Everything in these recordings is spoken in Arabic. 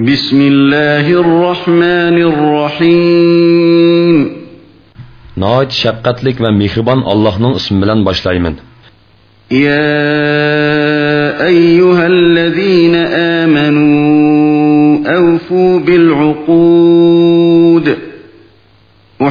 بسم الله الرحمن الرحيم. نايت شقتلك ومهربان الله نون اسم بلن يا أيها الذين آمنوا أوفوا بالعقود.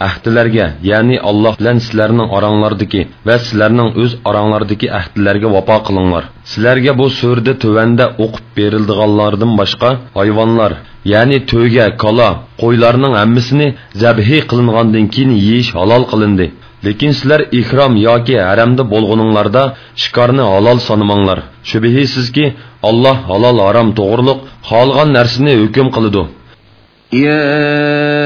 Ahdilerge, yani Allah bilen sizlerinin aranglardaki ve sizlerinin öz aranglardaki ahdilerge vapa kılınlar. Sizlerge bu sürde tövende okup berildiğallardan başka hayvanlar, yani töge, kala, qoylarının emmisini zəbhi qılınğandan keyin yeyish halal qılındı. Lekin sizlar ihrom yoki haramda bo'lguninglarda shikarni halol sanamanglar. Shubhisizki Alloh halol harom to'g'riliq xohlagan narsani hukm qiladi. يا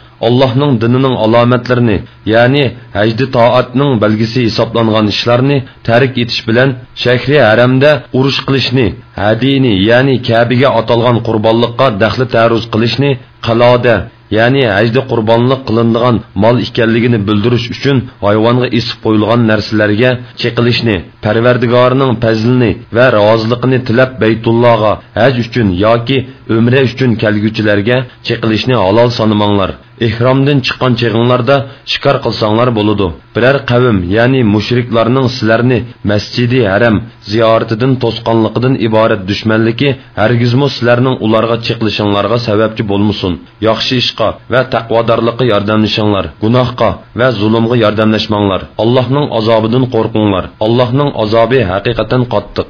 Allohning dinining alomatlarini, yani hajdi toatning belgisi hisoblangan ishlarni tərik etish bilan shahri haramda urush qilishni, hadini, yani Kəbəyə atalgan qurbonlikqa daxli taruz qilishni, qaloda ya'ni hajda qurbonlik qilinadigan mol ekanligini bildirish uchun hayvonga isib qo'yilgan narsalarga chekilishni parvardigorining fazlini va roziligini tilab baytullohga haj uchun yoki umra uchun kelguvchilarga chekilishni halol sanamanglar. Ehromdan chiqqan chig'inglarda shikor qilsanglar bo'ladi biror qavm ya'ni mushriklarning sizlarni masjidi haram ziyoratidan to'sqanligidan iborat dushmanligi hargizmu sizlarning ularga chiqilishinglarga sababchi bo'lmasin. Yaxshi ishqa va taqvodorlikqa yordamlashinglar gunohga va zulmga yordamlashmanglar. Allohning azobidan qo'rqinglar allohning azobi haqiqatan qattiq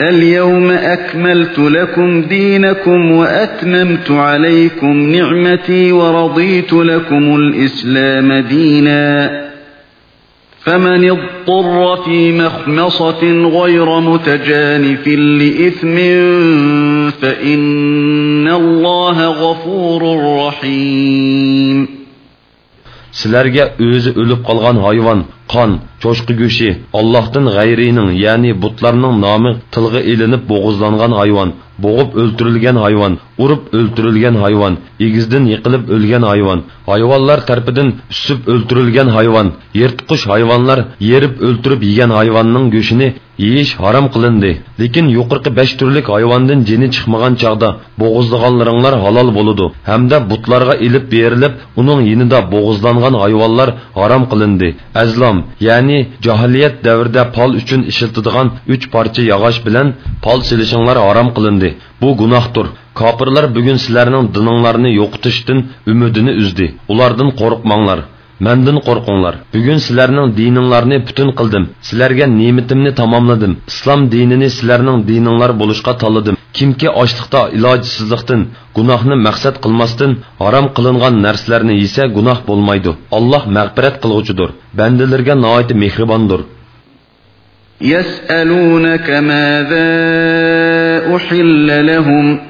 اليوم أكملت لكم دينكم وأتممت عليكم نعمتي ورضيت لكم الإسلام دينا. فمن اضطر في مخمصة غير متجانف لإثم فإن الله غفور رحيم. sizlarga o'zi o'lib qolgan hayvon qon cho'chqi go'shi allohdan g'ayrining ya'ni butlarning nomi tilga ilinib bo'g'izlangan hayvon bo'g'ib o'ltirilgan hayvon urib o'ltirilgan hayvon egizdan yiqilib o'lgan hayvon hayvonlar tarafidan usib o'ltirilgan hayvon yirtqich hayvonlar yerib o'ltirib yegan hayvonning go'shini yeyish harom qilindi lekin yuqorqi besh turlik hayvondan jini chiqmagan chog'da bo'g'izlaganlaringlar bo'ladi hamda butlarga ilib berilib uning yinida bo'g'izlangan hayvonlar harom qilindi azlom ya'ni jahiliyat davrida pol uchun ishiltadigan uch parcha yog'och bilan pol silishinglar harom qilindi bu gunohdir kofirlar bugun sizlarning dininglarni yo'qotishdan umidini uzdi ulardan qo'rqmanglar Məndən qorxunlar. Bu gün sizlərinin dininizləri bütün qıldım. Sizlərə nemətimni tamamladım. İslam dinini sizlərinin dininizlər bolışqa tanladım. Kimki aclıqda, ilojsizlikdən, gunohni maqsad qilmasdan harom qilingan narsalarni yesa gunoh bo'lmaydi. Alloh mag'firat qiluvchidir. Bandalarga nihoyat mehribondir. يسألونك ماذا أحل لهم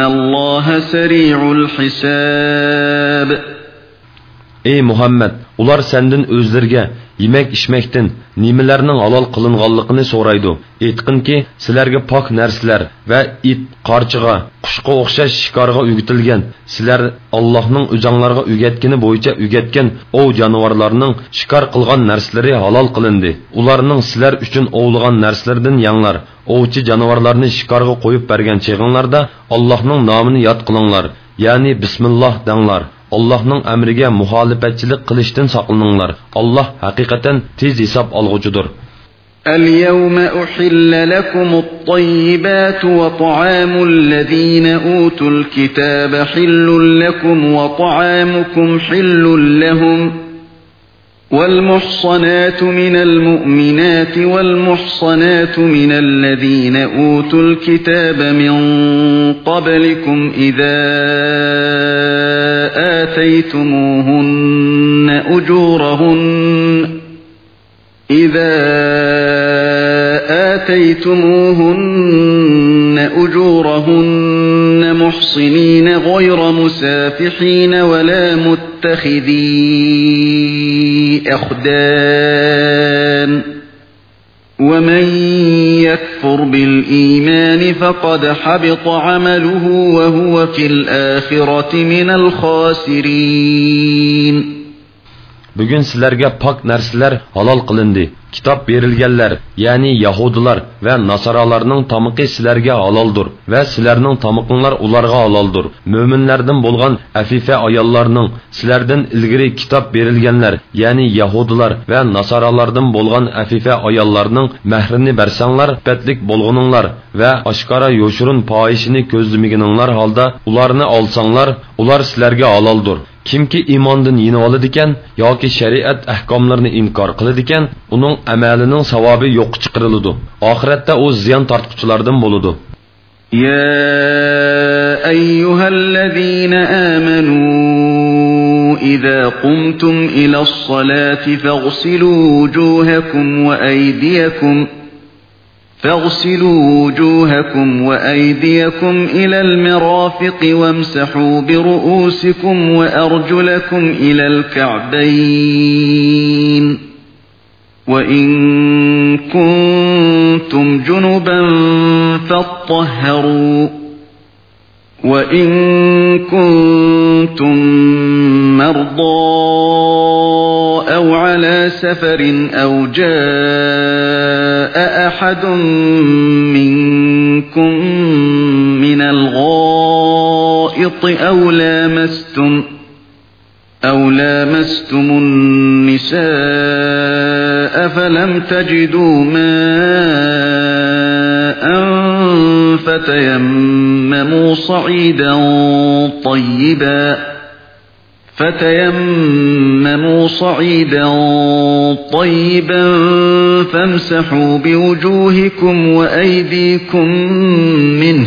الله سريع الحساب Ey Muhammed, ular senden özlerge yemek içmekten nimelerinin halal kılınganlıkını soraydı. Etkinki, sizlerge pak nersler ve it, qarçıga, quşqa o'xshash shikorga o'gitilgan sizlar allohning o'janlarga o'gatkini bo'yicha o'gatgan ov jonivorlarning shikor qilgan narsalari halol qilindi ularning sizlar uchun ovlagan narsalardan yanglar ovchi jonivorlarni shikorga qo'yib bergan cheg'inglarda allohning nomini yod qilinglar ya'ni bismilloh danglar Allah'ның əmrigə muhalifətçilik qilishdən saqlanыңlar. Allah həqiqətən tez hesab alğucudur. اليوم أحل لكم الطيبات وطعام الذين أوتوا الكتاب حل لكم وطعامكم حل لهم والمحصنات من المؤمنات والمحصنات من الذين أوتوا الكتاب من قبلكم إذا آتيتموهن أجورهن إذا آتيتموهن أجورهن محصنين غير مسافحين ولا متخذي أخدان ومن يكفر بالإيمان فقد حبط عمله وهو في الآخرة من الخاسرين. Bugun sizlarga pok narsalar halol qilindi kitob berilganlar ya'ni yahudilar va nasoralarning tomiqi sizlarga haloldir va sizlarning tomiqinglar ularga haloldir mo'minlardan bo'lgan afifa ayollarning sizlardan ilgari kitob berilganlar ya'ni yahudilar va nasoralardan bo'lgan afifa ayollarning mahrini bersanglar patlik bo'lguninglar va oshkora yo'shirin poyishini ko'zlamaganinglar holda ularni olsanglar ular sizlarga haloldir kimki iymondan yenib oladi ekan yoki shariat ahkomlarini inkor qiladi ekan uning amalining savobi yo'q chiqariladi oxiratda u ziyon tortquchilardan bo'ladi. يا أيها الذين آمنوا إذا قمتم إلى الصلاة فاغسلوا وجوهكم وأيديكم ۖ فاغسلوا وجوهكم وأيديكم إلى المرافق وامسحوا برؤوسكم وأرجلكم إلى الكعبين وإن كنتم جنبا فاطهروا وإن كنتم مرضى أو على سفر أو جاء أحد منكم من الغائط أو لامستم أو لامستم النساء فلم تجدوا ماء فتيمموا صعيدا طيبا فتيمموا صعيدا طيبا فامسحوا بوجوهكم وأيديكم منه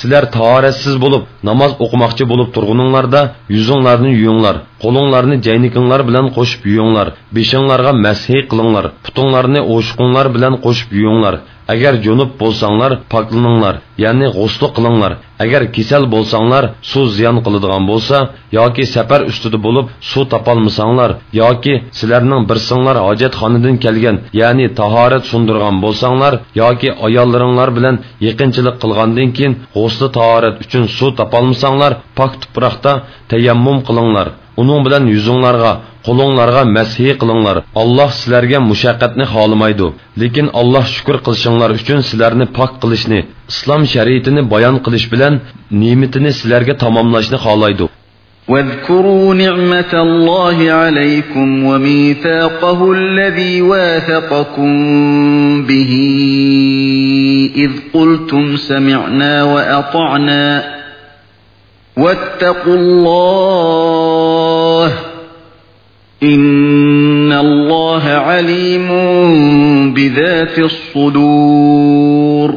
sizlar tahoratsiz bo'lib namoz o'qimoqchi bo'lib turguninglarda yuzinglarni yuyinglar qo'linglarni jaynikinglar bilan qo'shib yuyinglar beshinglarga mashi qilinglar putinglarni o'shqinglar bilan qo'shib yuyinglar agar junub bo'lsanglar poklaninglar ya'ni g'uslu qilinglar. Agar kasal bo'lsanglar suv ziyon qiladigan bo'lsa yoki safar ustida bo'lib suv topolmasanglar yoki sizlarning birsinglar hojatxonadan kelgan ya'ni tahorat sundirgan bo'lsanglar yoki ayollaringlar bilan yaqinchilik qilgandan keyin g'usli tahorat uchun suv topolmasanglar pok tuproqda tayammum qilinglar. Uning bilan yuzinglarga qo'linglarga mashi qilinglar alloh sizlarga mushaqqatni xohlamaydi lekin alloh shukur qilishinglar uchun sizlarni pok qilishni islom shariatini bayon qilish bilan ne'matini sizlarga tamomlashni xohlaydi واذكروا نعمة الله عليكم وميثاقه الذي واثقكم به إذ قلتم سمعنا وأطعنا واتقوا الله إن الله عليم بذات الصدور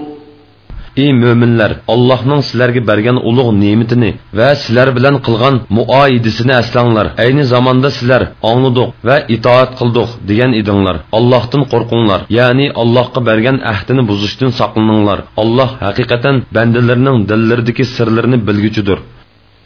ey mo'minlar allohning sizlarga bergan ulug' ne'matini va sizlar bilan qilgan muoyidisini aslanglar ayni zamonda sizlar ongladik va itoat qildik degan edinglar allohdan qo'rqinglar ya'ni allohga bergan ahdini buzishdan saqlaninglar alloh haqiqatan bandalarining dillaridagi sirlarini bilguchidir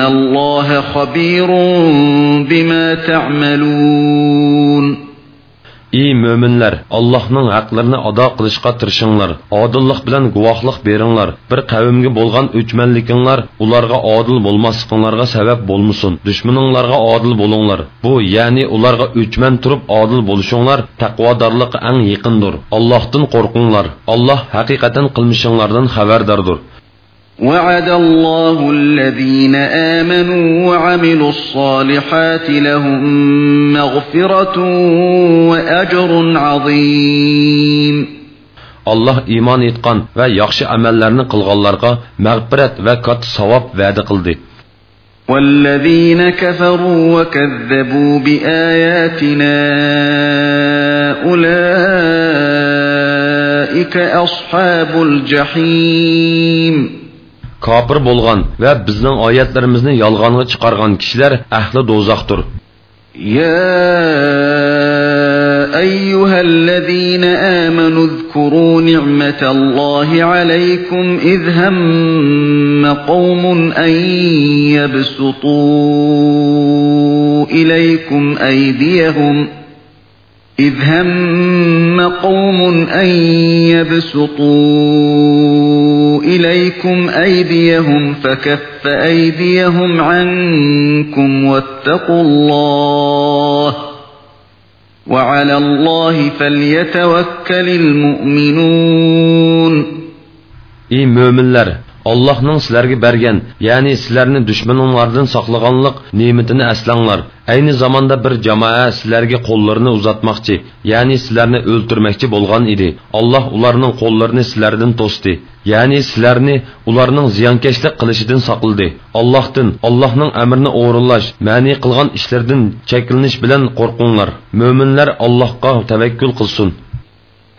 الله خبير بما تعملون ey mo'minlar allohning haqlarini ado qilishga tirishinglar odillik bilan guvohlik beringlar bir qavmga bo'lgan o'chmanlikinglar ularga odil bo'lmasliqinglarga sabab bo'lmasin dushmaninglarga odil bo'linglar bu ya'ni ularga o'chman turib odil bo'lishinglar taqvodorlik eng yaqindir allohdan qo'rqinglar alloh haqiqatan qilmishinglardan xabardordir وعد الله الذين آمنوا وعملوا الصالحات لهم مغفرة وأجر عظيم Allah iman etgan va yaxshi amallarni qilganlarga mag'firat va katta savob va'da qildi. والذين كفروا وكذبوا بآياتنا أولئك أصحاب الجحيم kofir bo'lgan va bizning oyatlarimizni yolg'onga chiqargan kishilar ahli do'zaxdir. يا أيها الذين آمنوا اذكروا نعمة الله عليكم إذ هم قوم أن يبسطوا إليكم أيديهم ۖ إذ هم قوم أن يبسطوا إليكم أيديهم فكف أيديهم عنكم واتقوا الله وعلى الله فليتوكل المؤمنون. إي مؤمنlar Allohning sizlarga bergan, ya'ni sizlarni dushmaninglardan saqlaganlik ne'matini aslanglar. Ayni zamonda bir jamoa sizlarga qo'llarini uzatmoqchi, ya'ni sizlarni o'ltirmoqchi bo'lgan edi. Alloh ularning qo'llarini sizlardan to'sdi. Ya'ni sizlarni ularning ziyonkashlik qilishidan saqladi. Allohdan, Allohning amrini o'rinlash, ma'ni qilgan ishlardan cheklanish bilan qo'rqinglar. Mo'minlar Allohga tavakkul qilsin.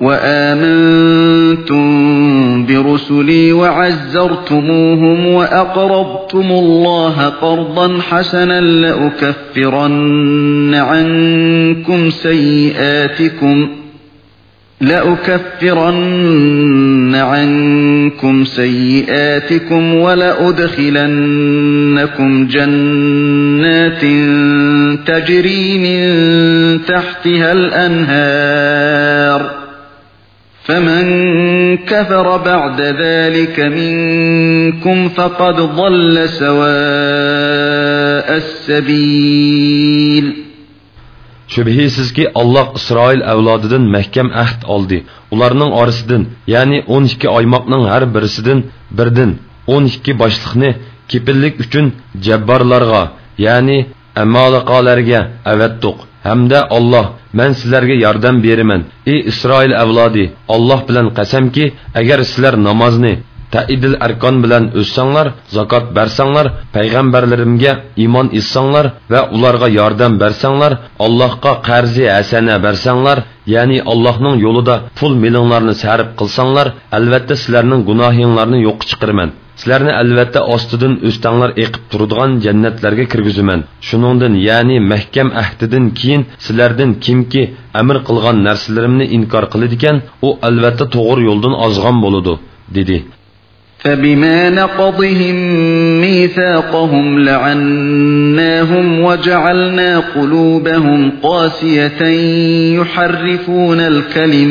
وآمنتم برسلي وعزرتموهم وأقرضتم الله قرضا حسنا لأكفرن عنكم سيئاتكم لأكفرن عنكم سيئاتكم ولأدخلنكم جنات تجري من تحتها الأنهار فمن كفر بعد ذلك منكم فقد ضل سواء السبيل Şübhisizki Allah İsrail avlodidan mahkam ahd oldi. Ularning orasidan, ya'ni 12 oymoqning har birisidan birdan 12 boshliqni kepillik uchun jabbarlarga, ya'ni amaliqalarga avatdiq. Hamda Alloh men sizlarga yordam beraman ey isroil avlodi olloh bilan qasamki agar sizlar namozni taidil arkon bilan o'ssanglar zakot bersanglar payg'ambarlarimga iymon etsanglar va ularga yordam bersanglar allohga qarzi hasana bersanglar ya'ni allohning yo'lida pul millionlarni sarf qilsanglar albatta sizlarning gunohinglarni yo'q chiqaraman sizlarni albatta ostidan o'stanglar eqib turadigan jannatlarga kirgizaman shuningdan ya'ni mahkam ahdidan keyin sizlardan kimki amr qilgan narsalarimni inkor qiladigan u albatta to'g'ri yo'ldan ozg'on bo'ladi dedi فبما نقضهم ميثاقهم لعناهم وجعلنا قلوبهم قاسية يحرفون الكلم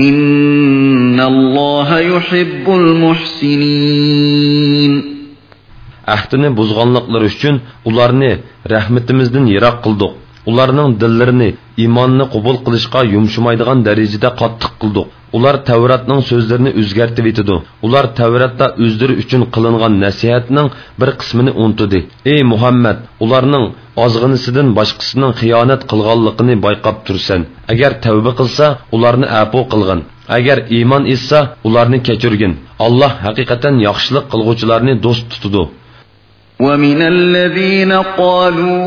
إن الله يحب المحسنين ahdini buzg'onliqlari uchun ularni rahmatimizdan yiroq qildik ularning dillarini iymonni qabul qilishga yumshamaydigan darajada qattiq qildik ular tavratning so'zlarini o'zgartib etidi ular tavratda o'zlari uchun qilingan nasihatning bir qismini untidi ey muhammad ularning ozg'inisidan boshqasining xiyonat qilganligini bayqab tursan agar tavba qilsa ularni apu qilgin agar iymon etsa ularni kechirgin alloh haqiqatan yaxshilik qilg'uvchilarni do'st tutudi ومن الذين قالوا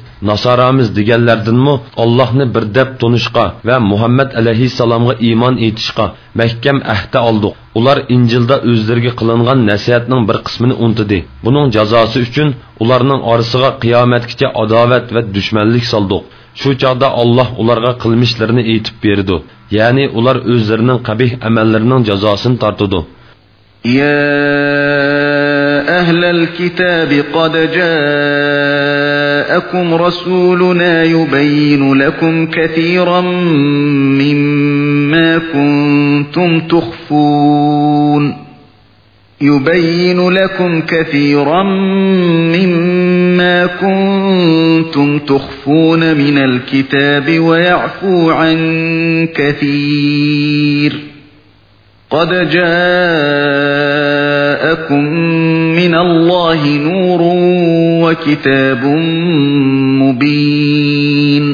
nasoramiz deganlardinmi ollohni bir deb tunishqa va muhammad alayhissalomga iymon etishqa mahkam ahda oldik ular injilda o'zlariga qilingan nasihatning bir qismini untidi buning jazosi uchun ularning orasiga qiyomatgacha adovat va dushmanlik soldik shu chog'da olloh ularga qilmishlarini aytib berdi ya'ni ular o'zlarining qabih amallarining jazosini tortidi يا أهل الكتاب قد جاءكم رسولنا يبين لكم كثيرا مما كنتم تخفون. يبين لكم كثيرا مما كنتم تخفون من الكتاب ويعفو عن كثير. قد جاءكم من الله نور وكتاب مبين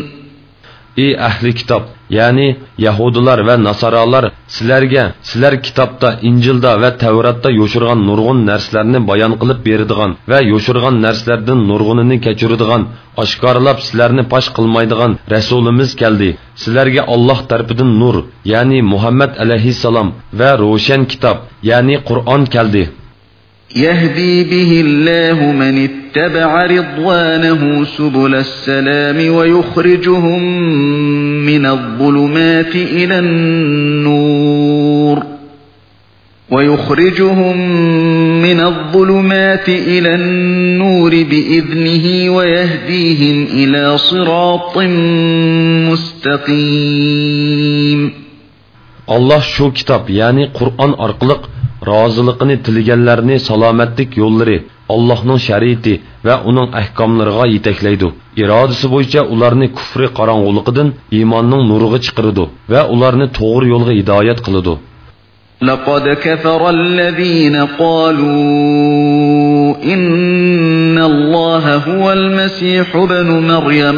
ey ahli kitob ya'ni yahudilar va nasoralar sizlarga sizlar kitobda injilda va tavratda yo'shirgan nurg'un narsalarni bayon qilib beradigan va yo'shirgan narsalardan nurg'unini kechiradigan oshkorlab sizlarni posh qilmaydigan rasulimiz keldi sizlarga olloh tarafidan nur ya'ni muhammad alayhissalom va ro'shan kitob ya'ni qur'on keldi يهدي به الله من اتبع رضوانه سبل السلام ويخرجهم من الظلمات إلى النور ويخرجهم من الظلمات إلى النور بإذنه ويهديهم إلى صراط مستقيم. Allah şu kitap yani Kur'an arqılıq roziliqini tilaganlarni salomatlik yo'llari allohning shariati va uning ahkomlariga yetaklaydi irodasi bo'yicha ularni kufri qorong'uliqidan iymonning nuriga chiqaradi va ularni to'g'ri yo'lga hidoyat qiladi لقد كفر الذين قالوا إن الله هو المسيح ابن مريم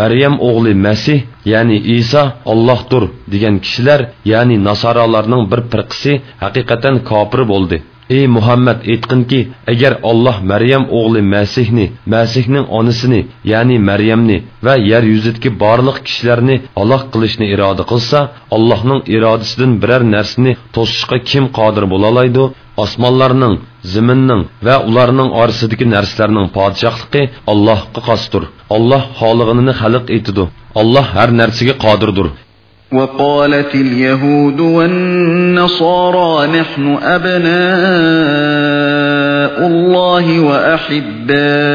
Maryam oğlu Məsih, yəni İsa Allahdır degan kishilar, ya'ni nasoralarning bir firqasi haqiqatan kofir bo'ldi. ey muhammad aytqinki agar olloh maryam o'g'li masihni masihning onasini ya'ni maryamni va yer yuzidagi barliq kishilarni halok qilishni iroda qilsa allohning irodasidan biror narsani to'sishga kim qodir bo'lalaydi osmonlarning ziminning va ularning orasidagi narsalarning podshohligi allohga xosdir olloh xolig'ini xalq etidi olloh har narsaga qodirdir وقالت اليهود والنصارى نحن أبناء الله وأحباؤه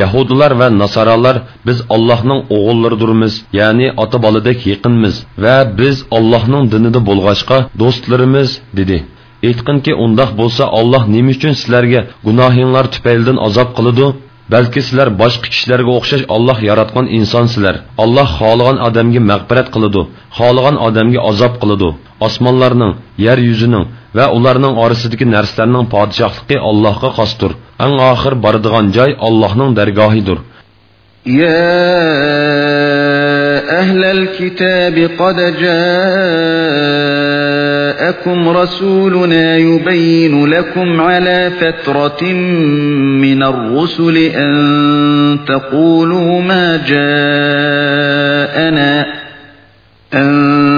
Yahudilar va Nasaralar biz Allohning o'g'illardurmiz, ya'ni ota boladek yaqinmiz va biz Allohning dinida bo'lg'achqa do'stlarimiz dedi. aytqinki undoq bo'lsa olloh nima uchun sizlarga gunohinglar tufaylidan azob qiladi balki sizlar boshqa kishilarga o'xshash olloh yaratgan insonsizlar olloh xohlagan odamga mag'firat qiladi xohlagan odamga azob qiladi osmonlarning yer yuzining va ularning orasidagi narsalarning podshohligi allohga xosdir eng oxir boradigan joy allohning dargohidir يا أهل الكتاب قد جاءكم رسولنا يبين لكم على فترة من الرسل أن تقولوا ما جاءنا أن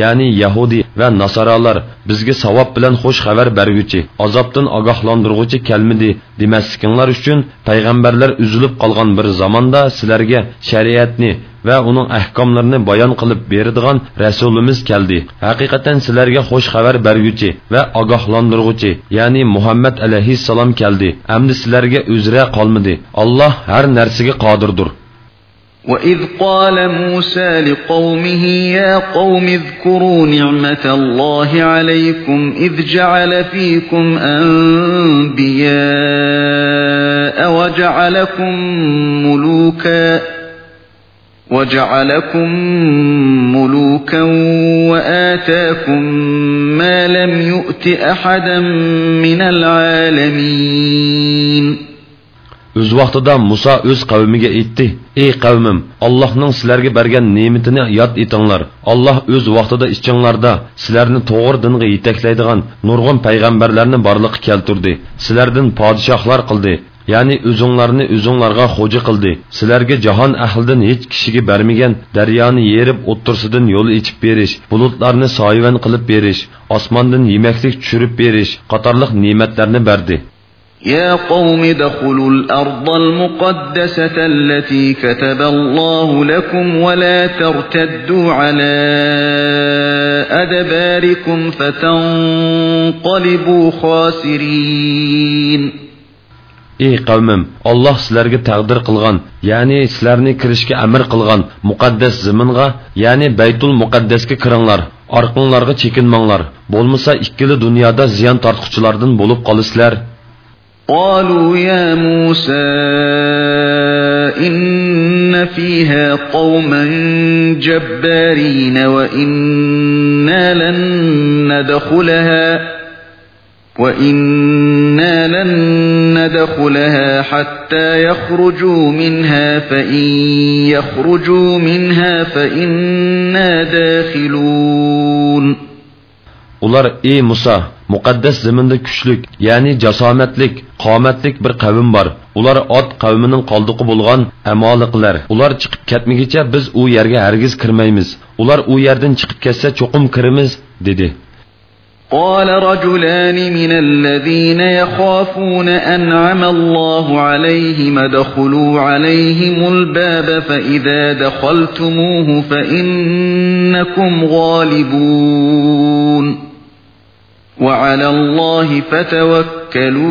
ya'ni yahudi va nasoralar bizga savob bilan xush xabar berguvchi azobdan ogohlantirg'uvchi kelmidi demaslikinglar uchun payg'ambarlar uzilib qolgan bir zamonda sizlarga shariatni va uning ahkomlarini bayon qilib beradigan rasulimiz keldi. Haqiqatan sizlarga xush xabar berguvchi va ogohlantirg'uvchi ya'ni muhammad alayhissalom keldi. Amdi sizlarga uzra qolmadi alloh har narsaga qodirdir وَإِذْ قَالَ مُوسَى لِقَوْمِهِ يَا قَوْمِ اذْكُرُوا نِعْمَةَ اللَّهِ عَلَيْكُمْ إِذْ جَعَلَ فِيكُمْ أَنْبِيَاءَ وَجَعَلَكُمْ مُلُوكًا وَجَعَلَكُمْ مُلُوكًا وَآتَاكُمْ مَا لَمْ يُؤْتِ أَحَدًا مِنَ الْعَالَمِينَ o'z vaqtida muso o'z qavmiga aytdi ey qavmim allohning sizlarga bergan ne'matini yod etinglar. Alloh o'z vaqtida ichinglarda sizlarni to'g'ri dinga yetaklaydigan nurg'un payg'ambarlarni borliqqa keltirdi. Sizlardan podshohlar qildi ya'ni o'zinglarni o'zinglarga xo'ja qildi. Sizlarga jahon ahlidan hech kishiga bermagan daryoni yerib o'ttirsidan yo'l ichib berish bulutlarni soyvan qilib berish osmondan yemaklik tushirib berish qatorliq ne'matlarni berdi يا قوم ادخلوا الأرض المقدسة التي كتب الله لكم ولا ترتدوا على أدباركم فتنقلبوا خاسرين ey qavmim olloh sizlarga taqdir qilgan ya'ni sizlarni kirishga amr qilgan muqaddas ziminga ya'ni baytul muqaddasga kiringlar orqanglarga chekinmanglar bo'lmasa ikkili dunyoda ziyon tortquchilardan bo'lib qolasizlar قالوا يا موسى إن فيها قوما جبارين وإنا لن ندخلها وإنا لن ندخلها حتى يخرجوا منها فإن يخرجوا منها فإنا داخلون. Ular ey muso muqaddas zaminda kuchlik ya'ni jasomatlik qomatlik bir qavm bor ular ot qavmining qoldiqi bo'lgan amoliqlar ular chiqib ketmagicha biz u yerga hargiz kirmaymiz ular u yerdan chiqib ketsa cho'qim kiramiz dedi قال رجلان من الذين يخافون أنعم الله عليهم ادخلوا عليهم الباب فإذا دخلتموه فإنكم غالبون وعلى الله فتوكلوا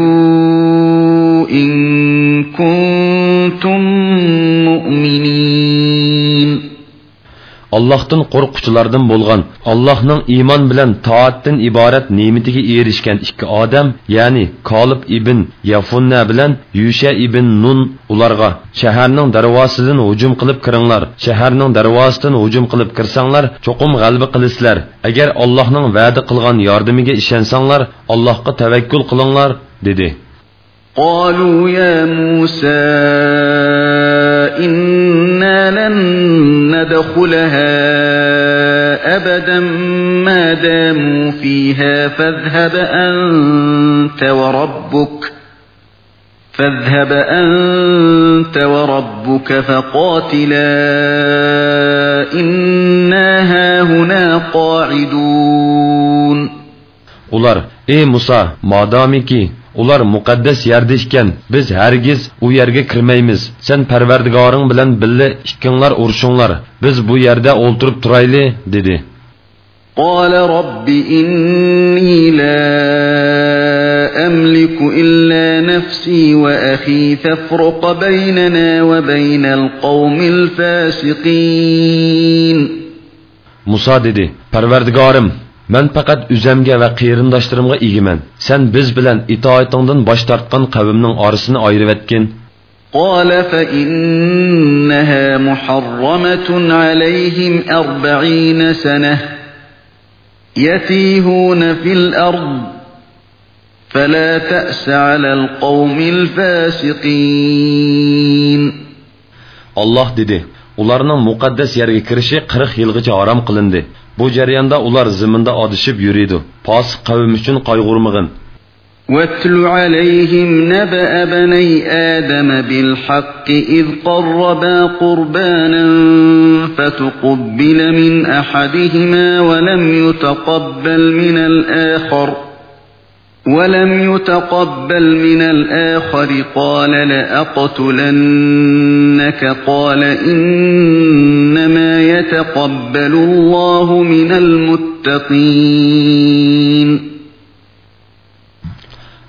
إن كنتم مؤمنين. Allah'tan qorqquchilardan bo'lgan Allohning iymon bilan toatdan iborat ne'matiga erishgan ikki odam, ya'ni Kolib ibn Yafunna bilan Yusha ibn Nun ularga shaharning darvozasidan hujum qilib kiringlar. Shaharning darvozasidan hujum qilib kirsanglar, cho'qim g'alaba qilasizlar. Agar Allohning va'da qilgan yordamiga ishonsanglar, Allohga tavakkul qilinglar, dedi. قالوا يا موسى إنا لن ندخلها أبدا ما داموا فيها فاذهب أنت وربك فاذهب أنت وربك فقاتلا إنا هاهنا قاعدون. Ular, ey Musa, madamiki ular muqaddas yerda ekan biz hargiz u yerga kirmaymiz sen parvardigoring bilan billa ikkinglar urushinglar biz bu yerda o'ltirib turayli dedi قال رب إني لا أملك إلا نفسي وأخي فافرق بيننا وبين القوم الفاسقين Musa dedi, Parvardigorim, Men faqat o'zimga va qarindoshlarimga egiman. Sen biz bilan itoatingdan bosh tortgan qavmning orasini ayirib etgin. قال فإنها محرمة عليهم أربعين سنة يتيهون في الأرض فلا تأس على القوم الفاسقين الله dedi, ularning muqaddas yerga kirishi 40 yilgacha harom qilindi. Bu jarayonda ular ziminda odishib yuriydi. Posiq qavm uchun qayg'urmag'in. واتل عليهم نبأ بني آدم بالحق إذ قربا قربانا فتقبل من أحدهما ولم يتقبل من الآخر ولم يتقبل من الآخر قال لأقتلنك قال إنما يتقبل الله من المتقين.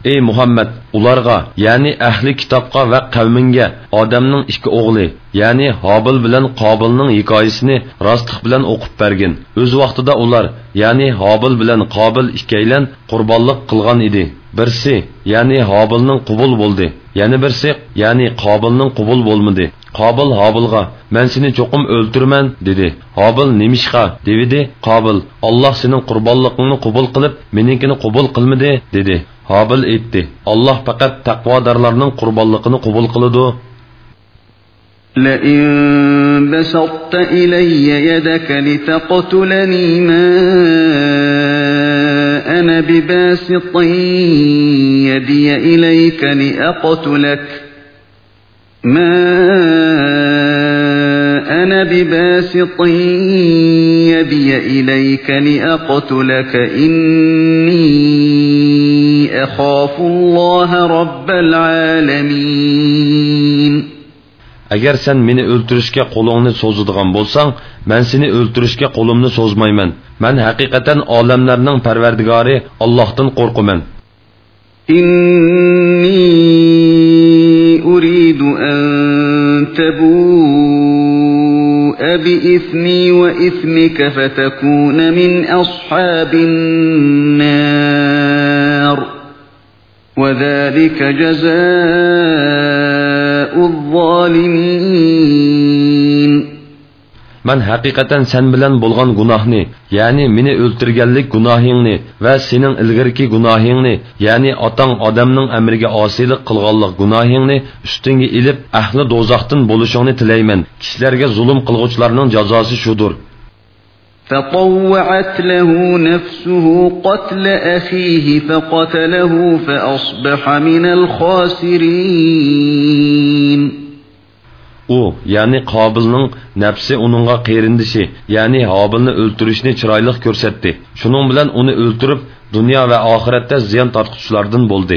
ey muhammad ularga ya'ni ahli kitobga va qavminga odamning ikki o'g'li ya'ni hobil bilan qobilning hikoyasini rostlik bilan o'qib bergin o'z vaqtida ular ya'ni hobil bilan qobil ikkaylan qurbonlik qilgan edi birsi ya'ni hobilning qubul bo'ldi yana birsi ya'ni qobilning qubul bo'lmadi qobil hobilga man seni cho'qim o'ltirman dedi hobil nemishqa devidi qobil olloh sening qurbonligingni qubul qilib meninkini qubul qilmadi dedi hobil aytdi olloh faqat taqvodorlarning qurbonligini qubul qiladi. لئن بسطت إلي يدك لتقتلني ما أنا بباسط يدي إليك لأقتلك ما أنا بباسط يدي إليك لأقتلك إني أخاف الله رب العالمين agar sen meni o'ltirishga qo'lingni so'zadigan bo'lsang man seni o'ltirishga qo'limni so'zmayman man haqiqatan olamlarning parvardigori ollohdan qo'rqaman إني أريد أن تبوء بإثمي وإثمك فتكون من أصحاب النار وذلك جزاء الظالمين man haqiqatan sen bilan bo'lgan gunohni ya'ni meni o'ltirganlik gunohingni va sening ilgirki gunohingni ya'ni otang odamning amriga osiylik qilganlik gunohingni ustingga ilib ahli do'zaxdan bo'lishingni tilayman kishilarga zulm qilg'uvchilarning jazosi shudur فطوعت له نفسه قتل أخيه فقتله فأصبح من الخاسرين u ya'ni qobilning nafsi uningga qerindishi ya'ni hobilni o'ltirishni chiroyli ko'rsatdi shuning bilan uni o'ltirib dunyo va oxiratda ziyon tortquchilardan bo'ldi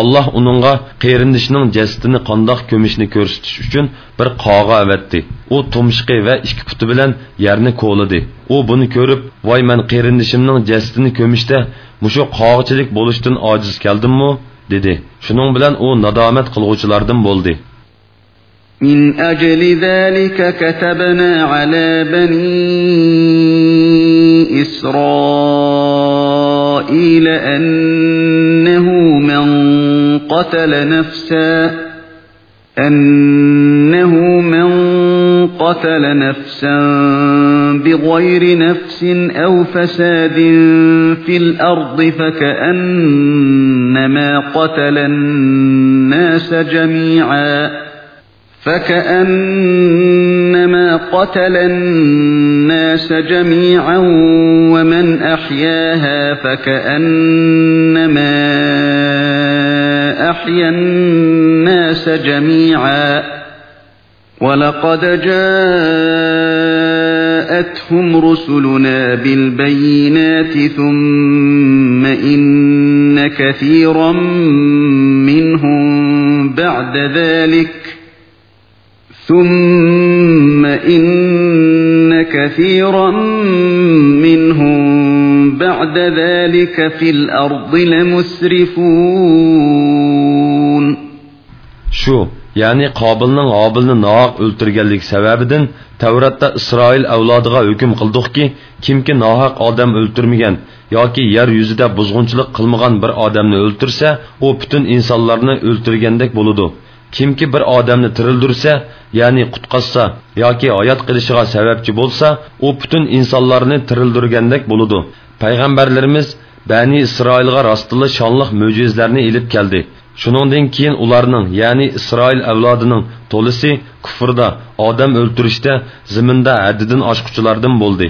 alloh uningga qerindishining jasadini qandoq ko'mishni ko'rsatish uchun bir qog'a avatdi u tumshiqi va ikki puti bilan yerni ko'lidi u buni ko'rib voy man qerindishimning jasadini ko'mishda mushu qog'chilik bo'lishdan ojiz keldimmi dedi shuning bilan u nadomat qilg'uvchilardan bo'ldi من أجل ذلك كتبنا على بني إسرائيل أنه من قتل نفسا أنه من قتل نفسا بغير نفس أو فساد في الأرض فكأنما قتل الناس جميعا فكأنما قتل الناس جميعا ومن أحياها فكأنما أحيا الناس جميعا. ولقد جاءتهم رسلنا بالبينات ثم إن كثيرا منهم بعد ذلك. ثم إن كثيرا منهم بعد ذلك في الأرض لمسرفون shu ya'ni qobilning hobilni nohaq o'ltirganlik sababidan tavratda isroil avlodiga hukm qildikki kimki nohaq odam o'ltirmagan yoki yer yuzida buzg'unchilik qilmagan bir odamni o'ltirsa u butun insonlarni o'ltirgandek bo'ludi kimki bir odamni tirildirsa ya'ni qutqazsa yoki hayot qilishiga sababchi bo'lsa u butun insonlarni tirildirgandek bo'ludi payg'ambarlarimiz bani isroilga rostila shonliq mo'jizlarni ilib keldi shuningdan keyin ularning ya'ni isroil avlodining to'lisi kufrda odam o'ltirishda ziminda haddidan oshquchilardan bo'ldi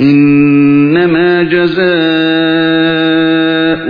إنما جزاء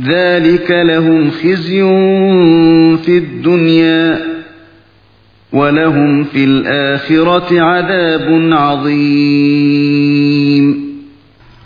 ذلك لهم خزي في الدنيا ولهم في الآخرة عذاب عظيم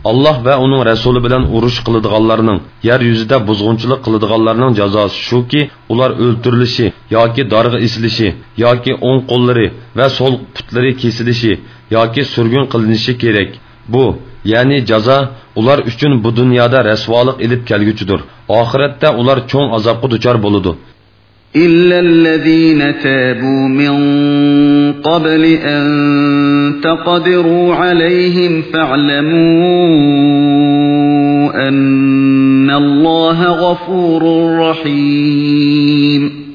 alloh va uning rasuli bilan urush qiladiganlarning yer yuzida buzg'unchilik qiladiganlarning jazosi shuki ular o'ltirilishi yoki dorg'a isilishi yoki o'ng qo'llari va so'l putlari kesilishi yoki surgun qilinishi kerak bu ya'ni jazo ular uchun bu dunyoda rasvolik ilib kelguchidir oxiratda ular cho'ng azobga duchor bo'ludi إلا الذين تابوا من قبل أن تقدروا عليهم فاعلموا أن الله غفور رحيم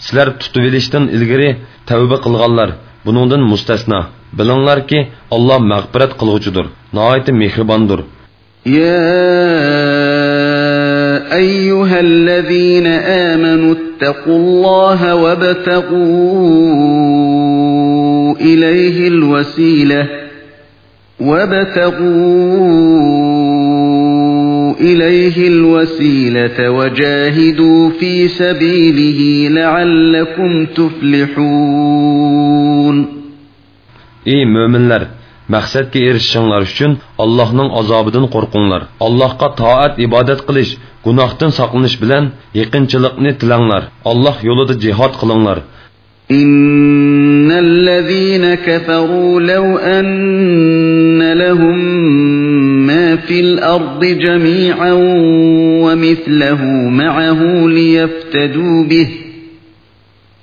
Sizlar tutib olishdan ilgari tavba qilganlar buningdan mustasno. Bilinglarki, Alloh mag'firat qilg'uchidir, nihoyat mehribondir. Ya أيها الذين آمنوا اتقوا الله وابتغوا إليه الوسيلة وابتغوا إليه الوسيلة وجاهدوا في سبيله لعلكم تفلحون إي مؤمنler maqsadga erishishinglar uchun allohning azobidan qo'rqinglar allohga toat ibodat qilish gunohdan saqlanish bilan yaqinchilikni tilanglar alloh yo'lida jihod qilinglar إن الذين كفروا لو أن لهم ما في الأرض جميعا ومثله معه ليفتدوا به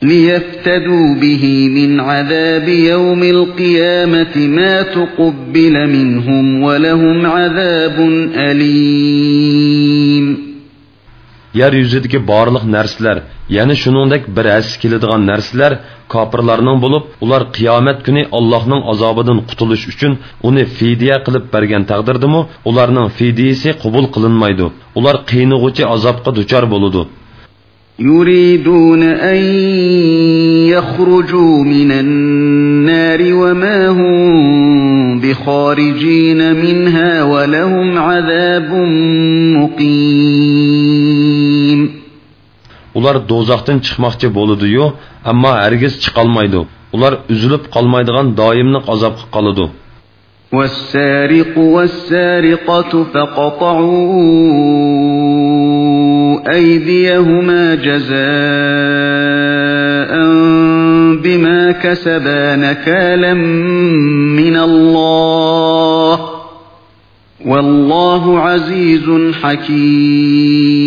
ليفتدوا به من عذاب يوم القيامة ما تقبل منهم ولهم عذاب أليم yer yuzidagi barliq narsalar ya'ni shuningdek bir asli keladigan narsalar kofirlarning bo'lib ular qiyomat kuni allohning azobidan qutulish uchun uni fidya qilib bergan taqdirdimi ularning fidyasi qabul qilinmaydi ular qiynig'uchi azobga duchor bo'ladi يريدون أن يخرجوا من النار وما هم بخارجين منها ولهم عذاب مقيم ular do'zaxdan chiqmoqchi bo'ladi-yu, ammo hargiz chiqolmaydi. Ular uzilib qolmaydigan doimliq azobga qoladi. والسارق والسارقة فقطعوا أيديهما جزاء بما كسبا نكالا من الله والله عزيز حكيم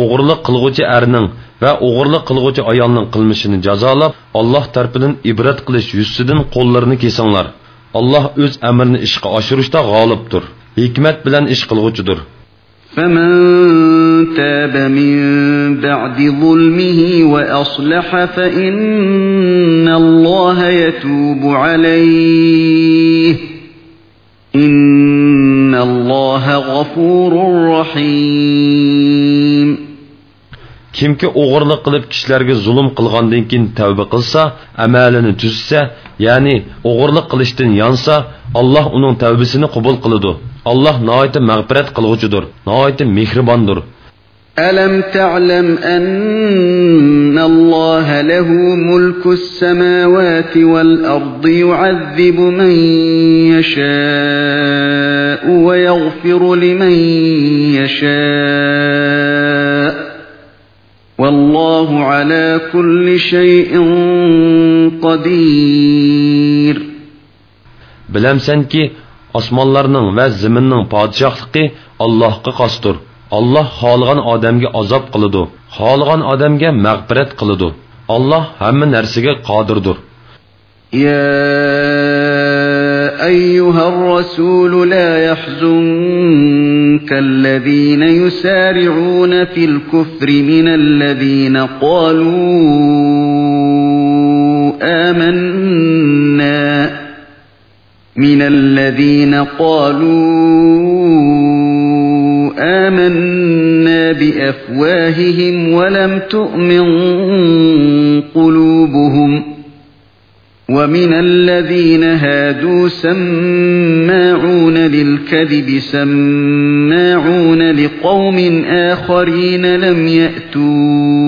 o'g'irlik qilg'uvchi erning va o'g'irlik qilg'uvchi ayolning qilmishini jazolab Alloh tarafidan ibrat qilish yuzidan qo'llarini kesinglar. Alloh o'z amrini ishga oshirishda g'olibdir. Hikmat bilan ish qilg'uchidir. فمن تاب من بعد ظلمه وأصلح فإن الله يتوب عليه إن الله غفور رحيم kimki o'g'irlik qilib kishilarga zulm qilgandan keyin tavba qilsa amalini tuzsa ya'ni o'g'irlik qilishdan yonsa alloh uning tavbasini qabul qiladi alloh noiti mag'firat qilg'uchidir noiti mehribondir ألم تعلم أن الله له ملك السماوات والأرض يعذب من يشاء ويغفر لمن يشاء؟ والله على كل شيء قدير. bilamsanki osmonlarning va zaminning podshohligi allohga xosdir alloh xohlagan odamga azob qiladi xohlagan odamga mag'firat qiladi alloh hamma narsaga qodirdir أيها الرسول لا يحزنك الذين يسارعون في الكفر من الذين قالوا آمنا من الذين قالوا آمنا بأفواههم ولم تؤمن قلوبهم ۖ ومن الذين هادوا سماعون للكذب سماعون لقوم آخرين لم يأتوك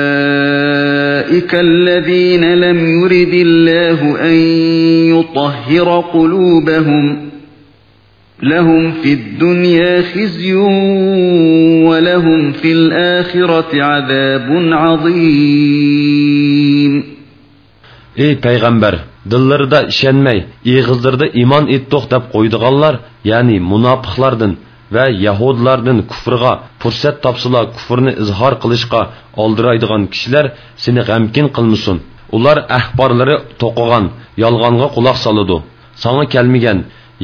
أولئك الذين لم يرد الله أن يطهر قلوبهم لهم في الدنيا خزي ولهم في الآخرة عذاب عظيم Ey payg'ambar, dillarida ishonmay, ig'izlarida iymon etdiq deb qo'ydiganlar, ya'ni munofiqlardan va yahudlardan kufrga fursat topsalar kufrni izhor qilishga oldiraydigan kishilar seni g'amkin qilmasin. Ular ahborlari to'qigan, yolg'onga quloq soladi. Sanga kelmagan,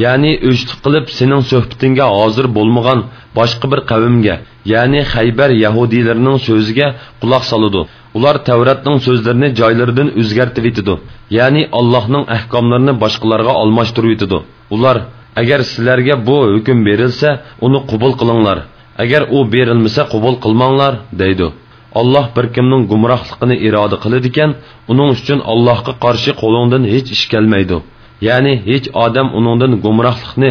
ya'ni o'chlik qilib sening suhbatingga hozir bo'lmagan boshqa bir qavmga, ya'ni Xaybar yahudiylarining so'ziga quloq soladi. ular Tavratning so'zlarini joylaridan o'zgartirib yetidi ya'ni Allohning ahkomlarini boshqalarga almashtirib ular agar sizlarga bu hukm berilsa uni qabul qilinglar agar u berilmasa qabul qilmanglar deydi Alloh bir kimning gumrohligini iroda qiladi ekan uning uchun Allohga qarshi qo'lingdan hech ish kelmaydi ya'ni hech odam uningdan gumrohlikni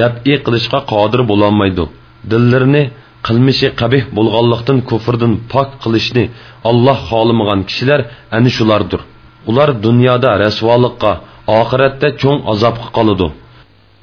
dab'i qilishga qodir bo'lolmaydi dillarini qilmishi qabih bo'lganlikdan kufrdan pok qilishni Alloh xohlamagan kishilar ana shulardir. Ular dunyoda rasvolikqa, oxiratda cho'ng azobga qoladi.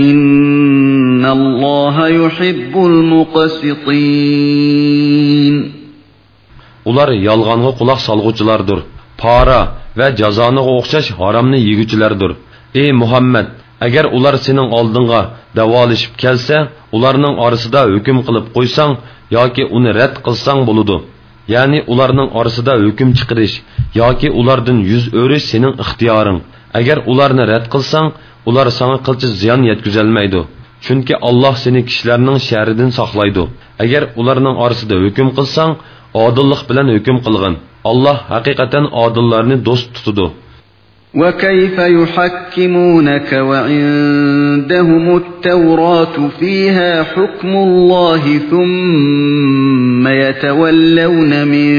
إِنَّ اللَّهَ يُحِبُّ الْمُقْسِطِينَ Ular yalğanğa qulaq salğuculardır. Para və cazanığa oxşaş haramni yegüçülərdir. Ey Muhammed, agar ular sening oldinga davolishib kelsa ularning orasida hukm qilib qo'ysang yoki uni rad qilsang bo'ludi ya'ni ularning orasida hukm chiqarish yoki ulardan yuz o'rish sening ixtiyoring agar ularni rad qilsang ular sana qilchi ziyon yetkazolmaydi chunki alloh seni kishilarning sharidan saqlaydi agar ularning orasida hukm qilsang odillik bilan hukm qilgin alloh haqiqatan odillarni do'st tutadi وكيف يحكمونك وعندهم التوراة فيها حكم الله ثم يتولون من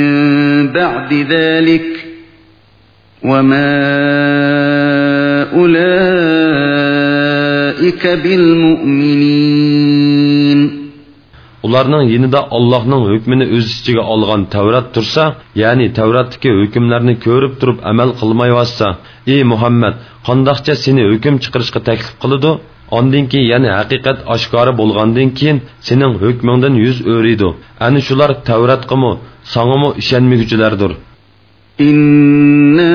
بعد ذلك وما أولئك بالمؤمنين ularning yinida Allohning hukmini o'z ichiga olgan Tavrat tursa, ya'ni Tavratdagi hukmlarni ko'rib turib amal qilmayotsa, ey Muhammad, qandoqcha seni hukm chiqarishga taklif qiladi? Ondan keyin yana haqiqat oshkora bo'lgandan keyin sening hukmingdan yuz o'riydi. Ani shular Tavratqimi, sangimi ishonmaguvchilardir. Inna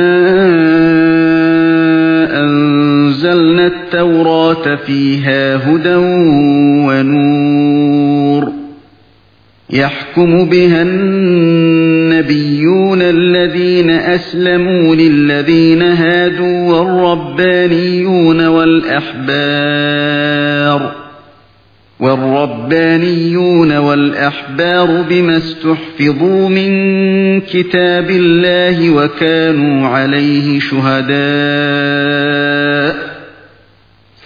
fiha hudan wa nur يحكم بها النبيون الذين أسلموا للذين هادوا والربانيون والأحبار. والربانيون والأحبار بما استحفظوا من كتاب الله وكانوا عليه شهداء.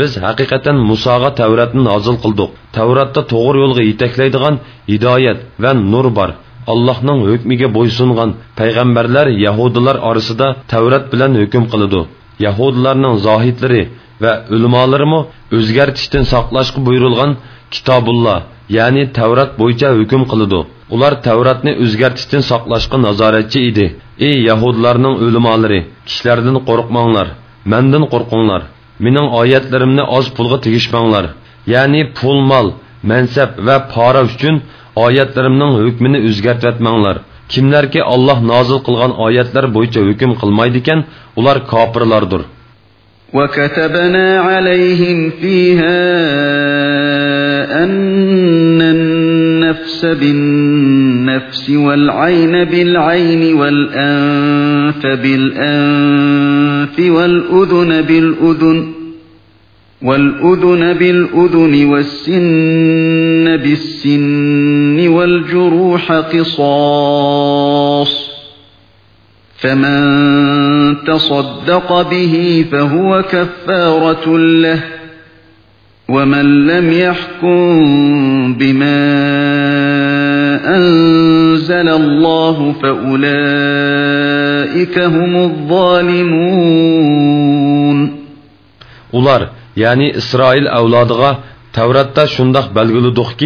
biz haqiqatan musoga tavratni nozil qildik tavratda to'g'ri yo'lga yetaklaydigan hidoyat va nur bor. Allohning hukmiga bo'ysungan payg'ambarlar yahudilar orasida tavrat bilan hukm qiladi. Yahudilarning zohidlari va ulamolarimi o'zgartishdan saqlashga buyurilgan kitobulloh ya'ni tavrat bo'yicha hukm qiladi. Ular tavratni o'zgartishdan saqlashga nazoratchi edi. Ey yahudlarning ulamolari kishilardan qo'rqmanglar mandan qo'rqinglar mening oyatlarimni oz pulga tegishmanglar ya'ni pul mol mansab va pora uchun oyatlarimning hukmini o'zgartratmanglar kimlarki olloh nozil qilgan oyatlar bo'yicha hukm qilmaydi ekan ular kofirlardir وكتبنا عليهم فيها أن النفس بالنفس والعين بالعين والأنف بالأنف والأذن بالأذن والأذن بالأذن والسن بالسن والجروح قصاص. فمن تصدق به فهو كفارة له ومن لم يحكم بما أنزل الله فأولئك هم الظالمون Ular, yani İsrail avlodiga Tavratda shundoq belgiladik